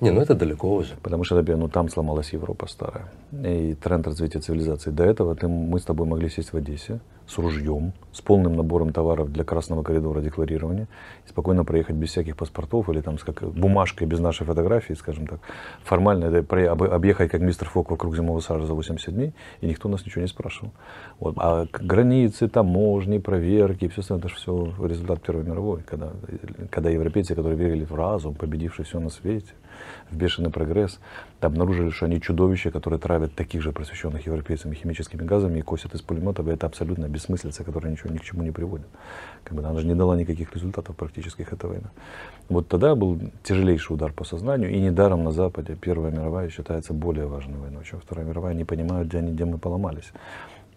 Не, ну это далеко уже. Потому что ну, там сломалась Европа старая. И тренд развития цивилизации. До этого ты, мы с тобой могли сесть в Одессе с ружьем, с полным набором товаров для красного коридора декларирования, и спокойно проехать без всяких паспортов или там с как, бумажкой без нашей фотографии, скажем так. Формально это объехать как мистер Фок вокруг зимового сажа за 80 дней, и никто нас ничего не спрашивал. Вот. А границы, таможни, проверки, все это же все результат Первой мировой, когда, когда европейцы, которые верили в разум, победившие все на свете, в бешеный прогресс, обнаружили, что они чудовища, которые травят таких же просвещенных европейцами химическими газами и косят из пулеметов, и это абсолютно бессмыслица, которая ничего ни к чему не приводит. Как бы она же не дала никаких результатов практических эта война. Вот тогда был тяжелейший удар по сознанию, и недаром на Западе Первая мировая считается более важной войной, чем Вторая мировая. Они понимают, где они, где мы поломались.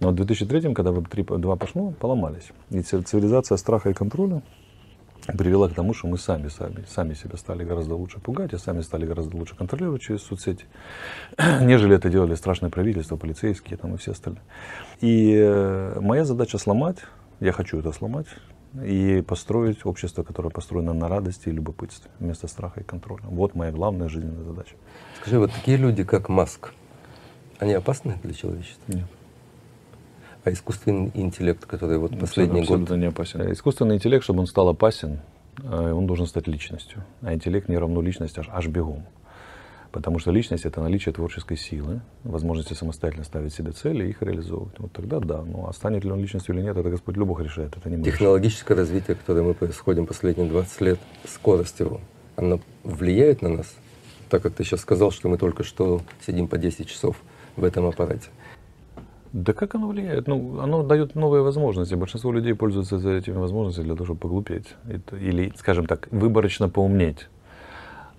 Но в 2003, когда Web3 пошло, поломались. И цивилизация страха и контроля привела к тому, что мы сами, сами, сами себя стали гораздо лучше пугать, и сами стали гораздо лучше контролировать через соцсети, нежели это делали страшное правительство, полицейские там, и все остальные. И э, моя задача сломать, я хочу это сломать, и построить общество, которое построено на радости и любопытстве, вместо страха и контроля. Вот моя главная жизненная задача. Скажи, вот такие люди, как Маск, они опасны для человечества? Нет. А искусственный интеллект, который вот последний абсолютно год... не опасен. Э, искусственный интеллект, чтобы он стал опасен, э, он должен стать личностью. А интеллект не равно личности, аж, аж бегом. Потому что личность — это наличие творческой силы, возможности самостоятельно ставить себе цели и их реализовывать. Вот тогда да. Ну, а станет ли он личностью или нет, это Господь любых решает. Это не мы Технологическое решаем. развитие, которое мы происходим последние 20 лет, скорость его, оно влияет на нас? Так как ты сейчас сказал, что мы только что сидим по 10 часов в этом аппарате. Да как оно влияет? Ну, оно дает новые возможности. Большинство людей пользуются этими возможностями для того, чтобы поглупеть. Или, скажем так, выборочно поумнеть.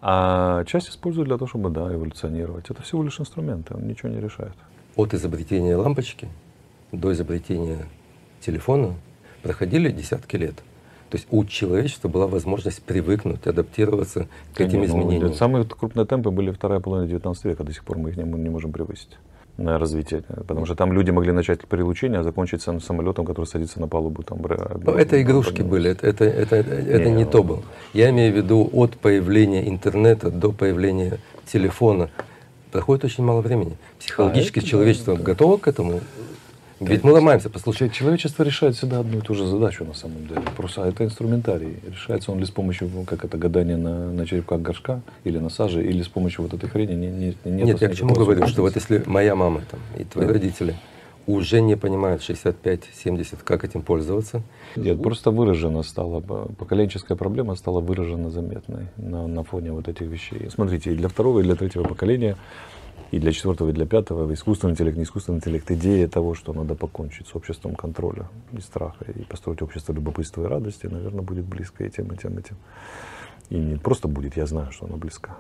А часть используют для того, чтобы, да, эволюционировать. Это всего лишь инструменты, он ничего не решает. От изобретения лампочки до изобретения телефона проходили десятки лет. То есть у человечества была возможность привыкнуть, адаптироваться к этим ну, изменениям. Самые крупные темпы были вторая половина 19 века, до сих пор мы их не, не можем превысить на развитие. Потому что там люди могли начать прилучение, а закончить сам самолетом, который садится на палубу. Там, Но это игрушки были, это, это, это, это не, не то был. Я имею в виду от появления интернета до появления телефона проходит очень мало времени. Психологически а человечество да, готово к этому ведь мы ломаемся, послушай. Человечество решает всегда одну и ту же задачу на самом деле. Просто это инструментарий. Решается он ли с помощью, как это, гадания на, на черепках горшка или на саже, или с помощью вот этой хрени. Не, не, нет, нет я к чему говорю, что вот если моя мама там, и твои да. родители уже не понимают 65-70, как этим пользоваться. Нет, просто выражено стало, поколенческая проблема стала выражена заметной на, на фоне вот этих вещей. Смотрите, и для второго, и для третьего поколения и для четвертого, и для пятого, искусственный интеллект, не искусственный интеллект, идея того, что надо покончить с обществом контроля и страха и построить общество любопытства и радости, наверное, будет близко и тем, и тем, и тем. И не просто будет, я знаю, что она близка.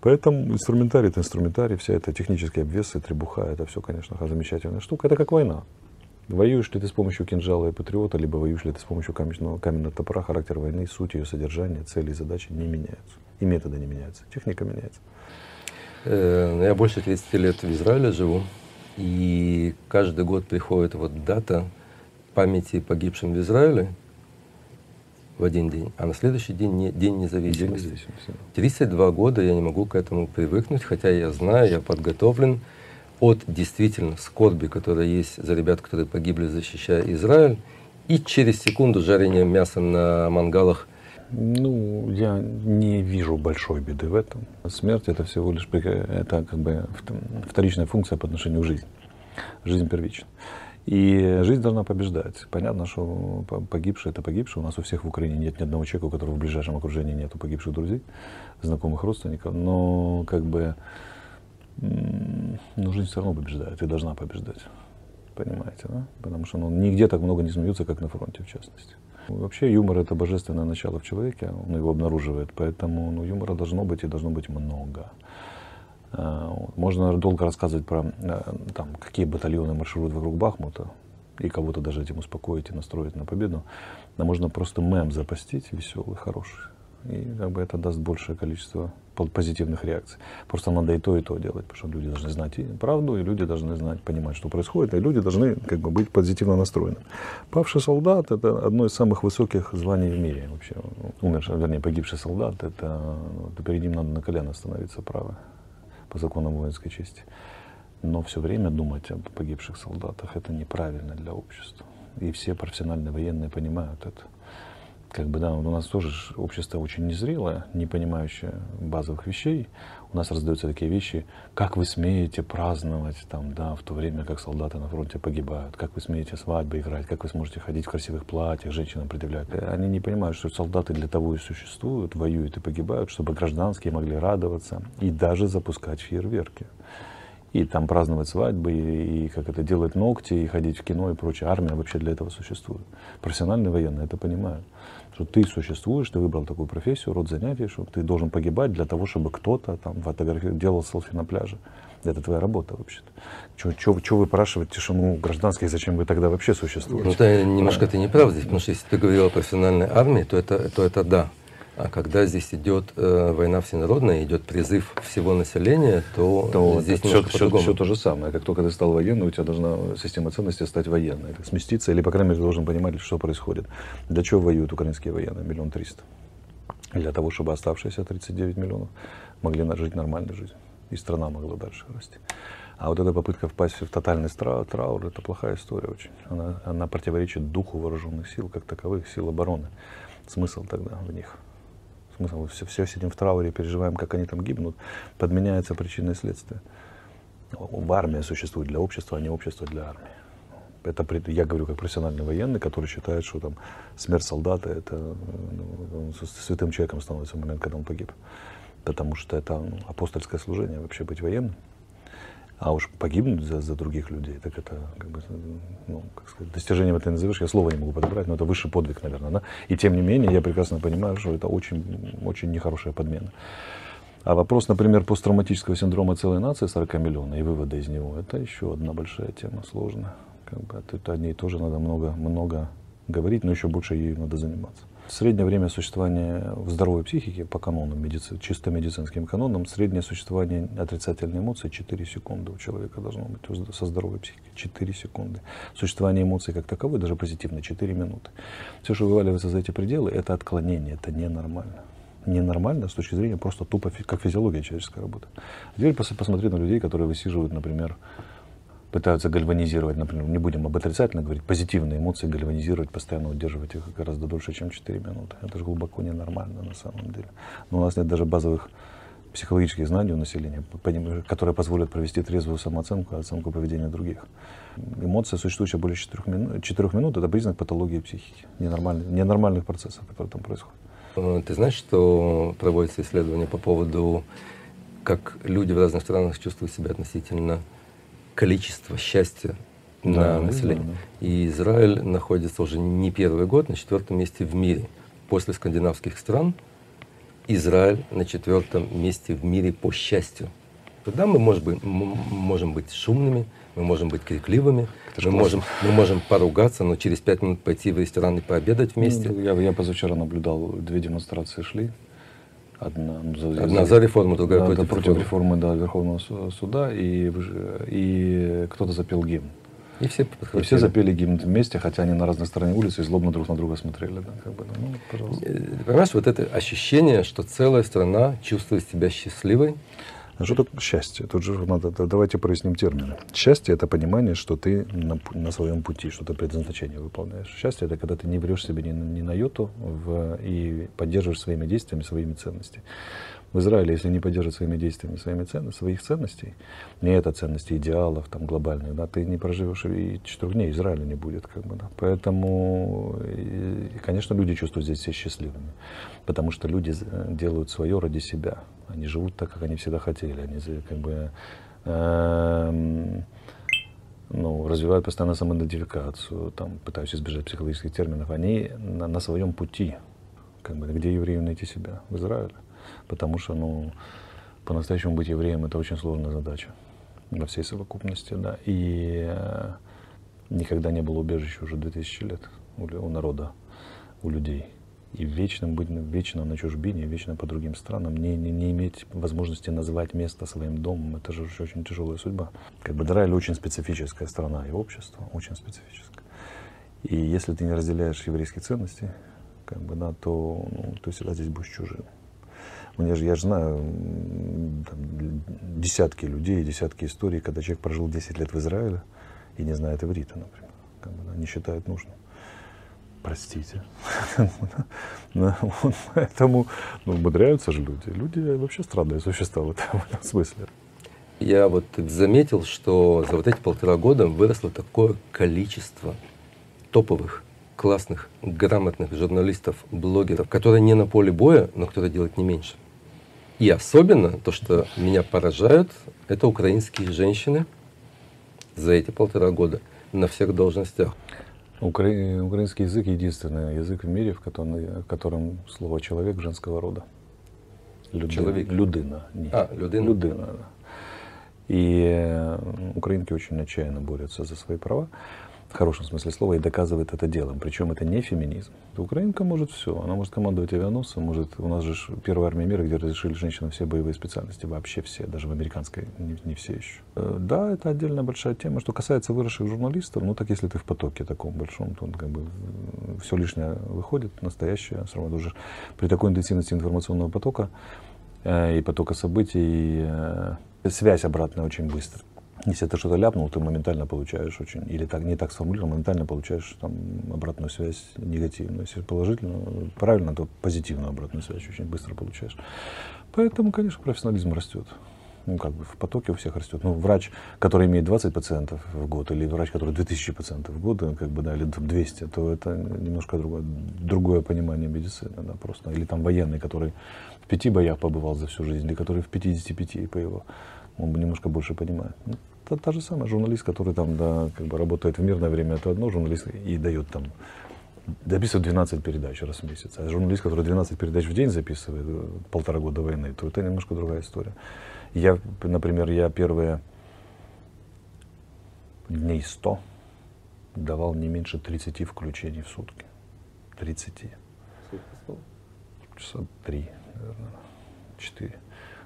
Поэтому инструментарий это инструментарий, вся эта технические обвесы, требуха, это все, конечно, замечательная штука. Это как война. Воюешь ли ты с помощью кинжала и патриота, либо воюешь ли ты с помощью каменного, каменного топора, характер войны, суть ее содержания, цели и задачи не меняются. И методы не меняются, техника меняется. Э, я больше 30 лет в Израиле живу. И каждый год приходит вот дата памяти погибшим в Израиле в один день, а на следующий день не, День независимости. День независимости. 32 года я не могу к этому привыкнуть, хотя я знаю, я подготовлен от действительно скорби, которая есть за ребят, которые погибли, защищая Израиль, и через секунду жарения мяса на мангалах. Ну, я не вижу большой беды в этом. Смерть это всего лишь это как бы вторичная функция по отношению к жизни. Жизнь первична. И жизнь должна побеждать. Понятно, что погибшие это погибшие. У нас у всех в Украине нет ни одного человека, у которого в ближайшем окружении нет погибших друзей, знакомых родственников. Но как бы ну, жизнь все равно побеждает и должна побеждать. Понимаете, да? Потому что ну, нигде так много не смеются, как на фронте, в частности. Вообще юмор это божественное начало в человеке, он его обнаруживает, поэтому ну, юмора должно быть и должно быть много. А, можно долго рассказывать про а, там, какие батальоны маршируют вокруг Бахмута, и кого-то даже этим успокоить и настроить на победу. Но можно просто мем запастить, веселый, хороший. И как бы это даст большее количество позитивных реакций. Просто надо и то, и то делать, потому что люди должны знать и правду, и люди должны знать, понимать, что происходит, и люди должны как бы быть позитивно настроены. Павший солдат — это одно из самых высоких званий в мире вообще. Умерший, вернее, погибший солдат — это, перед ним надо на колено становиться право по законам воинской чести. Но все время думать об погибших солдатах это неправильно для общества. И все профессиональные военные понимают это. Как бы, да, у нас тоже общество очень незрелое, не понимающее базовых вещей. У нас раздаются такие вещи, как вы смеете праздновать, там, да, в то время, как солдаты на фронте погибают, как вы смеете свадьбы играть, как вы сможете ходить в красивых платьях, женщинам предъявлять. Они не понимают, что солдаты для того и существуют, воюют и погибают, чтобы гражданские могли радоваться и даже запускать фейерверки и там праздновать свадьбы, и, и как это делать ногти, и ходить в кино и прочее. Армия вообще для этого существует. Профессиональные военные это понимают. Что ты существуешь, ты выбрал такую профессию, род занятий, что ты должен погибать для того, чтобы кто-то там фотографировал, делал селфи на пляже. Это твоя работа вообще-то. Что вы спрашиваете тишину гражданских, зачем вы тогда вообще существуете? Ну, это немножко ты не прав здесь, потому что если ты говорил о профессиональной армии, то это, то это да. А когда здесь идет э, война всенародная, идет призыв всего населения, то, то здесь все, все, все то же самое. Как только ты стал военным, у тебя должна система ценностей стать военной. Так, сместиться, или, по крайней мере, ты должен понимать, что происходит. Для чего воюют украинские военные? Миллион триста. Для того, чтобы оставшиеся 39 миллионов могли жить нормальной жизнью. И страна могла дальше расти. А вот эта попытка впасть в тотальный траур, траур это плохая история очень. Она, она противоречит духу вооруженных сил, как таковых, сил обороны. Смысл тогда в них смысл, все, все сидим в трауре, переживаем, как они там гибнут, подменяется причина и следствие. В армии существует для общества, а не общество для армии. Это я говорю как профессиональный военный, который считает, что там смерть солдата это ну, святым человеком становится в момент, когда он погиб. Потому что это ну, апостольское служение вообще быть военным. А уж погибнуть за, за других людей, так это как бы, ну, как сказать, достижением это назовешь, я слова не могу подобрать, но это высший подвиг, наверное. Да? И тем не менее, я прекрасно понимаю, что это очень, очень нехорошая подмена. А вопрос, например, посттравматического синдрома целой нации 40 миллионов и вывода из него, это еще одна большая тема, сложная. Как бы, это, о ней тоже надо много, много говорить, но еще больше ей надо заниматься. Среднее время существования в здоровой психике по канонам, медици, чисто медицинским канонам, среднее существование отрицательной эмоции 4 секунды у человека должно быть со здоровой психикой. 4 секунды. Существование эмоций как таковой, даже позитивно, 4 минуты. Все, что вываливается за эти пределы, это отклонение, это ненормально ненормально с точки зрения просто тупо как физиология человеческая работа. А теперь посмотри на людей, которые высиживают, например, пытаются гальванизировать, например, не будем об отрицательно говорить, позитивные эмоции гальванизировать, постоянно удерживать их гораздо дольше, чем 4 минуты. Это же глубоко ненормально на самом деле. Но у нас нет даже базовых психологических знаний у населения, которые позволят провести трезвую самооценку оценку поведения других. Эмоция, существующая более 4 минут, 4 минут, это признак патологии психики, ненормальных, ненормальных процессов, которые там происходят. Э, ты знаешь, что проводится исследование по поводу, как люди в разных странах чувствуют себя относительно количество счастья да, на население. Да, да. И Израиль находится уже не первый год на четвертом месте в мире. После скандинавских стран Израиль на четвертом месте в мире по счастью. Тогда мы можем быть, можем быть шумными, мы можем быть крикливыми, мы можем, мы можем поругаться, но через пять минут пойти в ресторан и пообедать вместе. Ну, я, я позавчера наблюдал, две демонстрации шли Одна, ну, за, Одна за реформу, другая да, против, да, против реформы да, Верховного су- суда, и, и кто-то запел гимн. И все И все запели гимн вместе, хотя они на разных стороне улицы и злобно друг на друга смотрели. Да, как бы, ну, пожалуйста. Э, Понимаешь, вот это ощущение, что целая страна чувствует себя счастливой, А что такое счастье? Тут же надо, да, давайте проясним термины. Счастье – это понимание, что ты на, на своем пути, что ты предназначение выполняешь. Счастье – это когда ты не врешь себе ни, ни на йоту в, и поддерживаешь своими действиями своими ценности. В Израиле, если не поддерживать своими действиями своими цен, своих ценностей, не это ценности идеалов там, глобальных, да, ты не проживешь и четырех дней Израиля не будет. Как бы, да. Поэтому, и, конечно, люди чувствуют здесь себя счастливыми, потому что люди э, делают свое ради себя. Они живут так, как они всегда хотели. Они как бы, эм, ну, развивают постоянно самоидентификацию, там, пытаются избежать психологических терминов. Они на, на своем пути, как бы, где еврею найти себя? В Израиле. Потому что, ну, по-настоящему быть евреем это очень сложная задача во всей совокупности, да. И э, никогда не было убежища уже 2000 лет у, народа, у людей. И вечно быть вечно на чужбине, вечно по другим странам, не, не, не иметь возможности назвать место своим домом, это же очень тяжелая судьба. Как бы Израиль очень специфическая страна и общество, очень специфическое. И если ты не разделяешь еврейские ценности, как бы, да, то ну, ты всегда здесь будешь чужим. Мне же, я же знаю там, десятки людей, десятки историй, когда человек прожил 10 лет в Израиле и не знает иврита, например, как бы, не считает нужным. Простите. Ну, Поэтому ну, умудряются же люди. Люди вообще странные существа в этом, в этом смысле. Я вот заметил, что за вот эти полтора года выросло такое количество топовых, классных, грамотных журналистов, блогеров, которые не на поле боя, но которые делают не меньше. И особенно то, что меня поражают, это украинские женщины за эти полтора года на всех должностях. Укра- Украинский язык единственный язык в мире, в котором, в котором слово человек женского рода. Людина. Человек. Людина. не. А, людина. Людина, да. И э, украинки очень отчаянно борются за свои права, в хорошем смысле слова, и доказывают это делом. Причем это не феминизм. Украинка может все. Она может командовать авианосцем, может... У нас же первая армия мира, где разрешили женщинам все боевые специальности. Вообще все, даже в американской не, не все еще. Э, Да, это отдельная большая тема. Что касается выросших журналистов, ну так если ты в потоке таком большом, то как бы все лишнее выходит, настоящее. Все равно уже при такой интенсивности информационного потока э, и потока событий, э, связь обратная очень быстро. Если ты что-то ляпнул, ты моментально получаешь очень, или так, не так сформулировал, моментально получаешь там обратную связь негативную. Если положительно, правильно, то позитивную обратную связь очень быстро получаешь. Поэтому, конечно, профессионализм растет. Ну, как бы в потоке у всех растет. Ну, врач, который имеет 20 пациентов в год, или врач, который 2000 пациентов в год, как бы, да, или там 200, то это немножко другое, другое понимание медицины, да, просто. Или там военный, который в пяти боях побывал за всю жизнь, или который в 55 поевал, он немножко больше понимает. Ну, та, та же самая журналист, который там да, как бы работает в мирное время, это одно, журналист и дает там записывает 12 передач раз в месяц. А журналист, который 12 передач в день записывает э, полтора года войны, то это немножко другая история. Я, например, я первые дней 100 давал не меньше 30 включений в сутки. 30. Сколько часа 3, наверное, 4.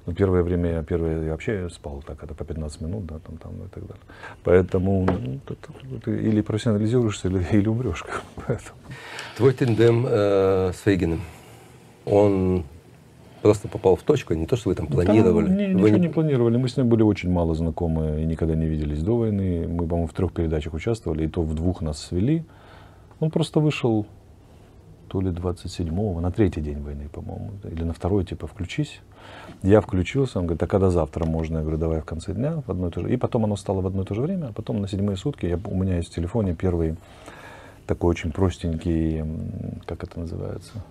Но первое время я, первое, я вообще спал так, это по 15 минут, да, там, там ну, и так далее. Поэтому ну, ты, ты или профессионализируешься, или, или умрешь. Поэтому. Твой тендем э, с Фейгиным, он просто попал в точку, не то, что вы там планировали. Да, не, вы ничего не... не планировали, мы с ним были очень мало знакомы и никогда не виделись до войны. Мы, по-моему, в трех передачах участвовали, и то в двух нас свели. Он просто вышел то ли 27-го, на третий день войны, по-моему, или на второй, типа, включись. Я включился, он говорит, а когда завтра можно? Я говорю, давай в конце дня в одно и то же. И потом оно стало в одно и то же время, а потом на седьмые сутки я, у меня есть в телефоне первый такой очень простенький, как это называется,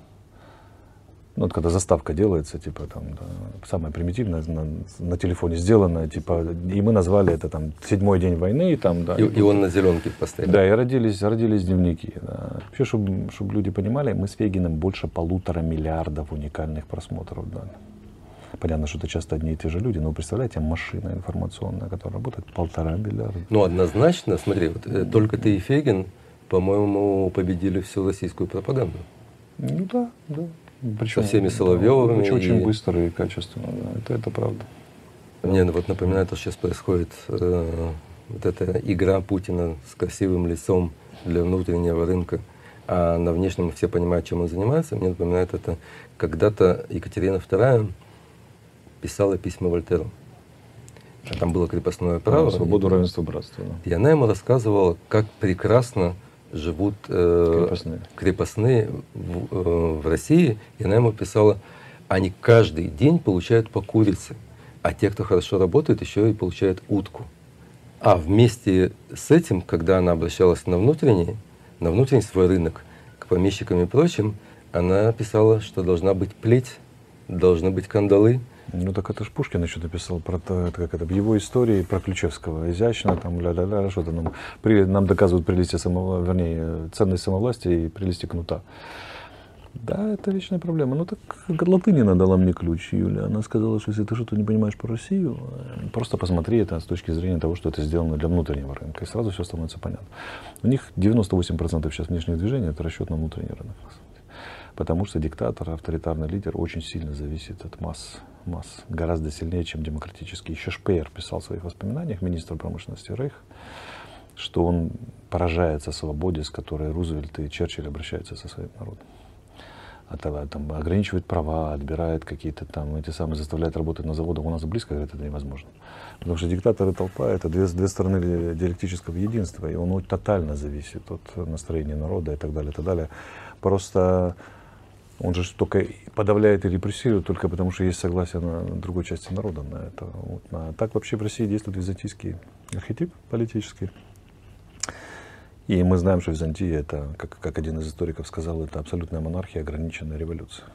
ну, вот когда заставка делается, типа там да, самая примитивная на, на телефоне сделанная, типа, и мы назвали это там седьмой день войны, и там, да. И, и он на зеленке поставил. Да, и родились, родились дневники. Да. Вообще, чтобы, люди понимали, мы с Фегиным больше полутора миллиардов уникальных просмотров дали. Понятно, что это часто одни и те же люди, но вы представляете, машина информационная, которая работает, полтора миллиарда. Ну, однозначно, смотри, вот э, только ты и Фейгин, по-моему, победили всю российскую пропаганду. Ну да, да. Причем, со всеми Соловьевыми. Очень, очень и... быстро и качественно, да, это, это правда. Мне вот напоминает, что сейчас происходит э, вот эта игра Путина с красивым лицом для внутреннего рынка, а на внешнем все понимают, чем он занимается. Мне напоминает это, когда-то Екатерина II писала письма Вольтеру. А там было крепостное право. Да, свободу, и, равенство, братство. Да. И она ему рассказывала, как прекрасно живут э, крепостные, крепостные в, э, в России. И она ему писала, они каждый день получают по курице, а те, кто хорошо работает, еще и получают утку. А вместе с этим, когда она обращалась на внутренний, на внутренний свой рынок, к помещикам и прочим, она писала, что должна быть плеть, должны быть кандалы, ну так это ж Пушкин еще написал про то, это, как это, в его истории про Ключевского. Изящно, там, ля-ля-ля, что-то нам, при, нам доказывают прелести самого, вернее, ценность самовластия и прелести кнута. Да, это вечная проблема. Ну так Латынина дала мне ключ, Юля. Она сказала, что если ты что-то не понимаешь про Россию, э, просто посмотри это с точки зрения того, что это сделано для внутреннего рынка. И сразу все становится понятно. У них 98% сейчас внешних движений это расчет на внутренний рынок. Потому что диктатор, авторитарный лидер очень сильно зависит от масс масс, гораздо сильнее, чем демократический. Еще Шпеер писал в своих воспоминаниях, министр промышленности Рейх, что он поражается свободе, с которой Рузвельт и Черчилль обращаются со своим народом. А там, ограничивает права, отбирает какие-то там, эти самые, заставляет работать на заводах. У нас близко, это невозможно. Потому что диктатор и толпа — это две, две стороны диалектического единства, и он тотально зависит от настроения народа и так далее, и так далее. Просто он же только подавляет и репрессирует только потому, что есть согласие на другой части народа на это. Вот, а так вообще в России действует византийский архетип политический. И мы знаем, что Византия это, как, как один из историков сказал, это абсолютная монархия, ограниченная революция.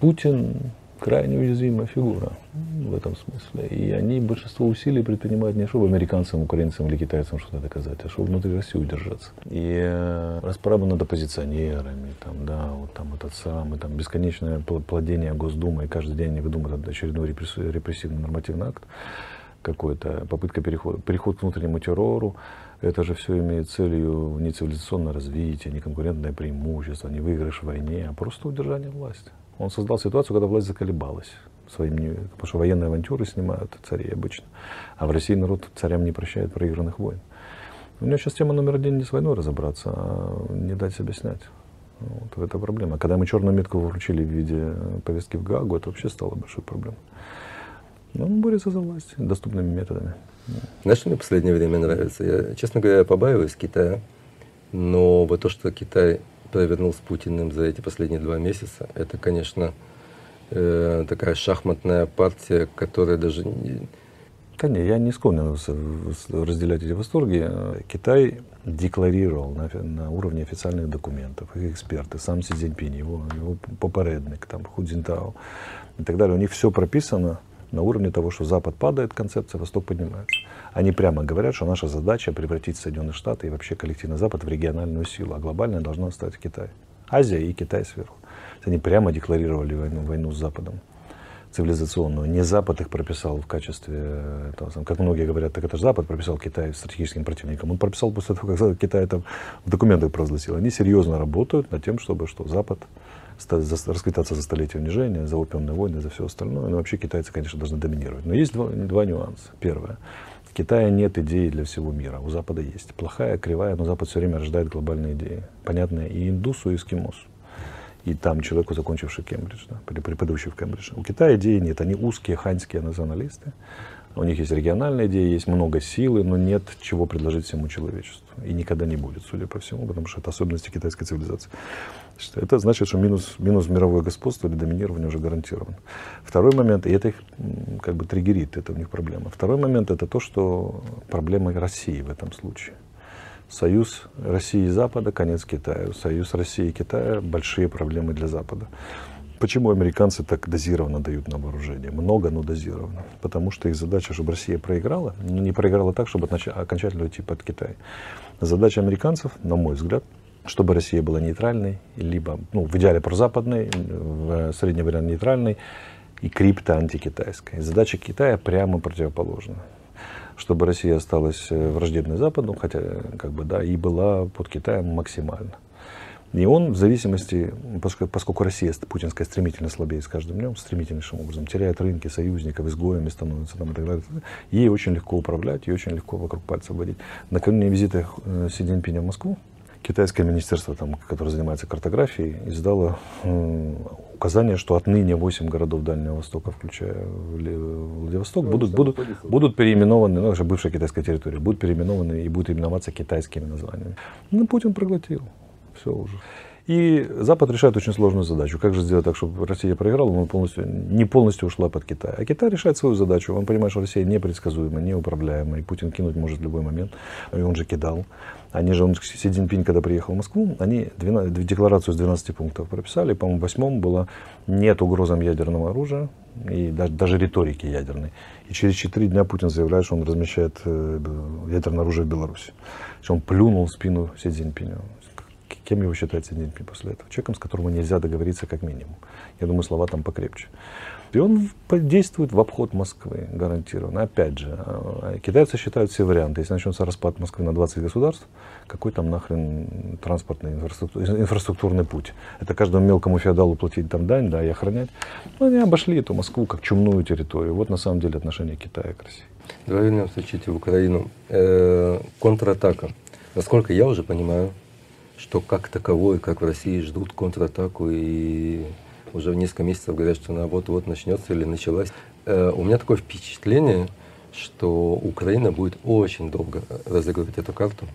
Путин крайне уязвимая фигура в этом смысле. И они большинство усилий предпринимают не чтобы американцам, украинцам или китайцам что-то доказать, а чтобы внутри России удержаться. И э, расправа над оппозиционерами, там, да, вот там этот самый, там, бесконечное плодение Госдумы, и каждый день они выдумывают очередной репрессивный нормативный акт какой-то, попытка перехода, переход к внутреннему террору, это же все имеет целью не цивилизационное развитие, не конкурентное преимущество, не выигрыш в войне, а просто удержание власти. Он создал ситуацию, когда власть заколебалась. Своим, потому что военные авантюры снимают царей обычно. А в России народ царям не прощает проигранных войн. У него сейчас тема номер один не с войной разобраться, а не дать себя снять. Вот это проблема. Когда мы черную метку вручили в виде повестки в Гагу, это вообще стало большой проблемой. Но он борется за власть доступными методами. Знаешь, что мне в последнее время нравится? Я, честно говоря, побаиваюсь Китая. Но вот то, что Китай провернул с Путиным за эти последние два месяца, это, конечно, э, такая шахматная партия, которая даже... Не... Да я не склонен разделять эти восторги. Китай декларировал на, на уровне официальных документов, их эксперты, сам Си Цзиньпинь, его, его попередник, там, Ху Цзинтао и так далее. У них все прописано на уровне того, что Запад падает, концепция, Восток поднимается. Они прямо говорят, что наша задача превратить Соединенные Штаты и вообще коллективный Запад в региональную силу, а глобальная должна стать Китай. Азия и Китай сверху. Они прямо декларировали войну, войну с Западом цивилизационную. Не Запад их прописал в качестве, этого, как многие говорят, так это же Запад прописал Китай стратегическим противником. Он прописал после того, как Китай это в документах провозгласил. Они серьезно работают над тем, чтобы что Запад расквитаться за столетие унижения, за опиумные войны, за все остальное. Но вообще китайцы, конечно, должны доминировать. Но есть два, два нюанса. Первое. В Китае нет идеи для всего мира. У Запада есть. Плохая, кривая, но Запад все время рождает глобальные идеи. Понятные и индусу, и эскимосу. И там человеку, закончивший Кембридж, да, преподающий в Кембридже. У Китая идеи нет. Они узкие ханьские националисты. У них есть региональная идея, есть много силы, но нет чего предложить всему человечеству. И никогда не будет, судя по всему, потому что это особенности китайской цивилизации. Это значит, что минус, минус мировое господство или доминирование уже гарантировано. Второй момент, и это их как бы триггерит, это у них проблема. Второй момент это то, что проблема России в этом случае. Союз России и Запада, конец Китаю. Союз России и Китая – большие проблемы для Запада. Почему американцы так дозированно дают на вооружение? Много, но дозированно. Потому что их задача, чтобы Россия проиграла, но не проиграла так, чтобы окончательно уйти под Китай. Задача американцев, на мой взгляд, чтобы Россия была нейтральной, либо, ну, в идеале прозападной, в средний вариант нейтральной, и крипто-антикитайской. Задача Китая прямо противоположна. Чтобы Россия осталась враждебной Западу, хотя, как бы, да, и была под Китаем максимально. И он в зависимости, поскольку, Россия путинская стремительно слабеет с каждым днем, стремительнейшим образом, теряет рынки, союзников, изгоями становится там, и так далее, ей очень легко управлять, ей очень легко вокруг пальца водить. Накануне визита э, Си Цзиньпиня в Москву китайское министерство, там, которое занимается картографией, издало э, указание, что отныне 8 городов Дальнего Востока, включая Владивосток, будут, будут, будут переименованы, ну, это бывшая китайская территория, будут переименованы и будут именоваться китайскими названиями. Ну, Путин проглотил. Все уже. И Запад решает очень сложную задачу. Как же сделать так, чтобы Россия проиграла, но полностью, не полностью ушла под Китай. А Китай решает свою задачу. Он понимает, что Россия непредсказуема, неуправляема, и Путин кинуть может в любой момент. И он же кидал. Они же, он, Си Цзиньпинь, когда приехал в Москву, они 12, декларацию с 12 пунктов прописали. По-моему, в восьмом было нет угрозам ядерного оружия и даже, даже риторики ядерной. И через 4 дня Путин заявляет, что он размещает э, ядерное оружие в Беларуси. Он плюнул в спину Си Цзиньпиню. Кем его считает Си Цзиньпинь после этого? Человеком, с которым нельзя договориться как минимум. Я думаю, слова там покрепче. И он действует в обход Москвы, гарантированно. Опять же, а, китайцы считают все варианты. Если начнется распад Москвы на 20 государств, какой там нахрен транспортный инфраструктурный путь? Это каждому мелкому феодалу платить там дань, да, и охранять. Но они обошли эту Москву как чумную территорию. Вот на самом деле отношение Китая к России. Давай вернемся чуть в Украину. Э, контратака. Насколько я уже понимаю, что как таковой, как в России ждут контратаку и уже несколько месяцев говорят, что она вот-вот начнется или началась. Э, у меня такое впечатление, что Украина будет очень долго разыгрывать эту карту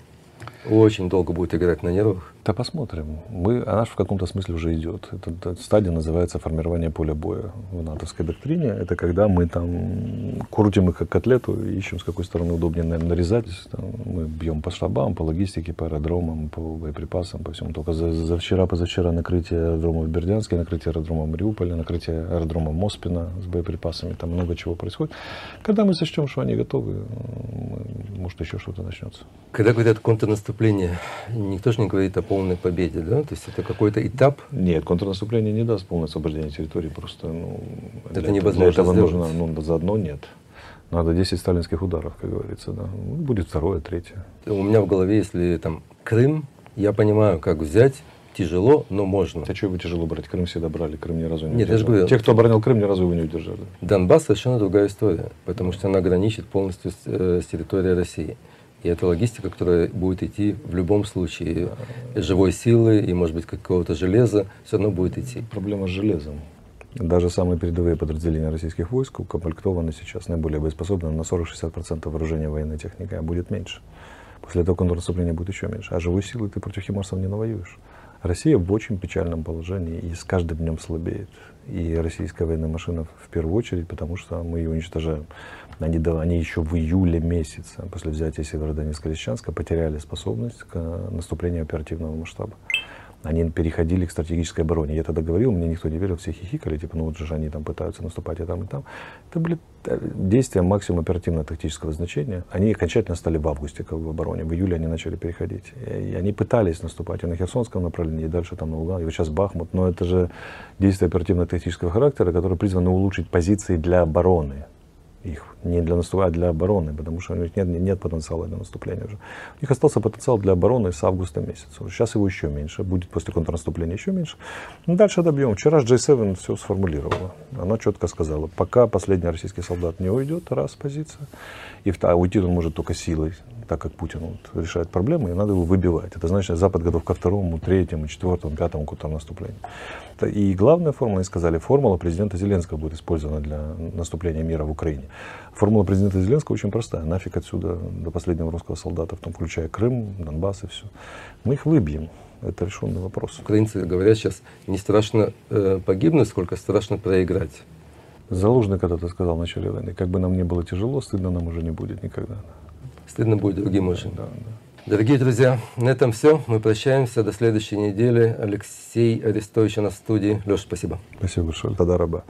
очень долго будет играть на нервах. Да посмотрим. Мы, она же в каком-то смысле уже идет. Эта, эта стадия называется формирование поля боя в натовской доктрине. Это когда мы там крутим их как котлету ищем, с какой стороны удобнее наверное, нарезать. Там, мы бьем по штабам, по логистике, по аэродромам, по боеприпасам, по всему. Только за, за вчера, позавчера накрытие аэродрома в Бердянске, накрытие аэродрома в Мариуполе, накрытие аэродрома Моспина с боеприпасами. Там много чего происходит. Когда мы сочтем, что они готовы, может еще что-то начнется. Когда говорят контрнаступление, никто же не говорит о полной победе, да? То есть это какой-то этап? Нет, контрнаступление не даст полное освобождение территории, просто ну, это для, невозможно для этого сделать. нужно, ну, заодно нет. Надо 10 сталинских ударов, как говорится, да. Ну, будет второе, третье. У меня в голове, если там Крым, я понимаю, как взять, тяжело, но можно. А что его тяжело брать? Крым всегда брали, Крым ни разу не Нет, удержал. я же говорю, Те, кто оборонял Крым, ни разу его не удержали. Донбасс совершенно другая история, потому что она граничит полностью с, э, с территорией России. И это логистика, которая будет идти в любом случае живой силы и, может быть, какого-то железа, все равно будет идти. Проблема с железом. Даже самые передовые подразделения российских войск укомплектованы сейчас наиболее боеспособными на 40-60% вооружения военной техники, а будет меньше. После этого контрнаступления будет еще меньше. А живой силы ты против химарсов не навоюешь. Россия в очень печальном положении и с каждым днем слабеет. И российская военная машина в первую очередь, потому что мы ее уничтожаем. Они, они еще в июле месяце после взятия Северодонецка-Лисичанска потеряли способность к наступлению оперативного масштаба. Они переходили к стратегической обороне. Я тогда говорил, мне никто не верил, все хихикали, типа, ну вот же они там пытаются наступать и там, и там. Это были э, действия максимум оперативно-тактического значения. Они окончательно стали в августе как в обороне. В июле они начали переходить. И они пытались наступать и на Херсонском направлении, и дальше там на Луган, и вот сейчас Бахмут. Но это же действия оперативно-тактического характера, которые призваны улучшить позиции для обороны их не для наступления, а для обороны, потому что у них нет, нет потенциала для наступления уже. У них остался потенциал для обороны с августа месяца. Сейчас его еще меньше, будет после контрнаступления еще меньше. Ну, дальше добьем. Вчера J7 все сформулировала. Она четко сказала, пока последний российский солдат не уйдет, раз позиция, и а уйти он может только силой, так как Путин вот, решает проблемы, и надо его выбивать. Это значит, Запад готов ко второму, третьему, четвертому, пятому контрнаступлению. И главная формула, они сказали, формула президента Зеленского будет использована для наступления мира в Украине. Формула президента Зеленского очень простая. Нафиг отсюда до последнего русского солдата, в том включая Крым, Донбасс и все. Мы их выбьем. Это решенный вопрос. Украинцы говорят сейчас, не страшно э, погибнуть, сколько страшно проиграть. Залужный когда-то сказал в начале войны, как бы нам не было тяжело, стыдно нам уже не будет никогда. Стыдно будет другим уже. Да, да. Дорогие друзья, на этом все. Мы прощаемся. До следующей недели. Алексей Арестович у нас в студии. Леша, спасибо. Спасибо большое. Тогда раба.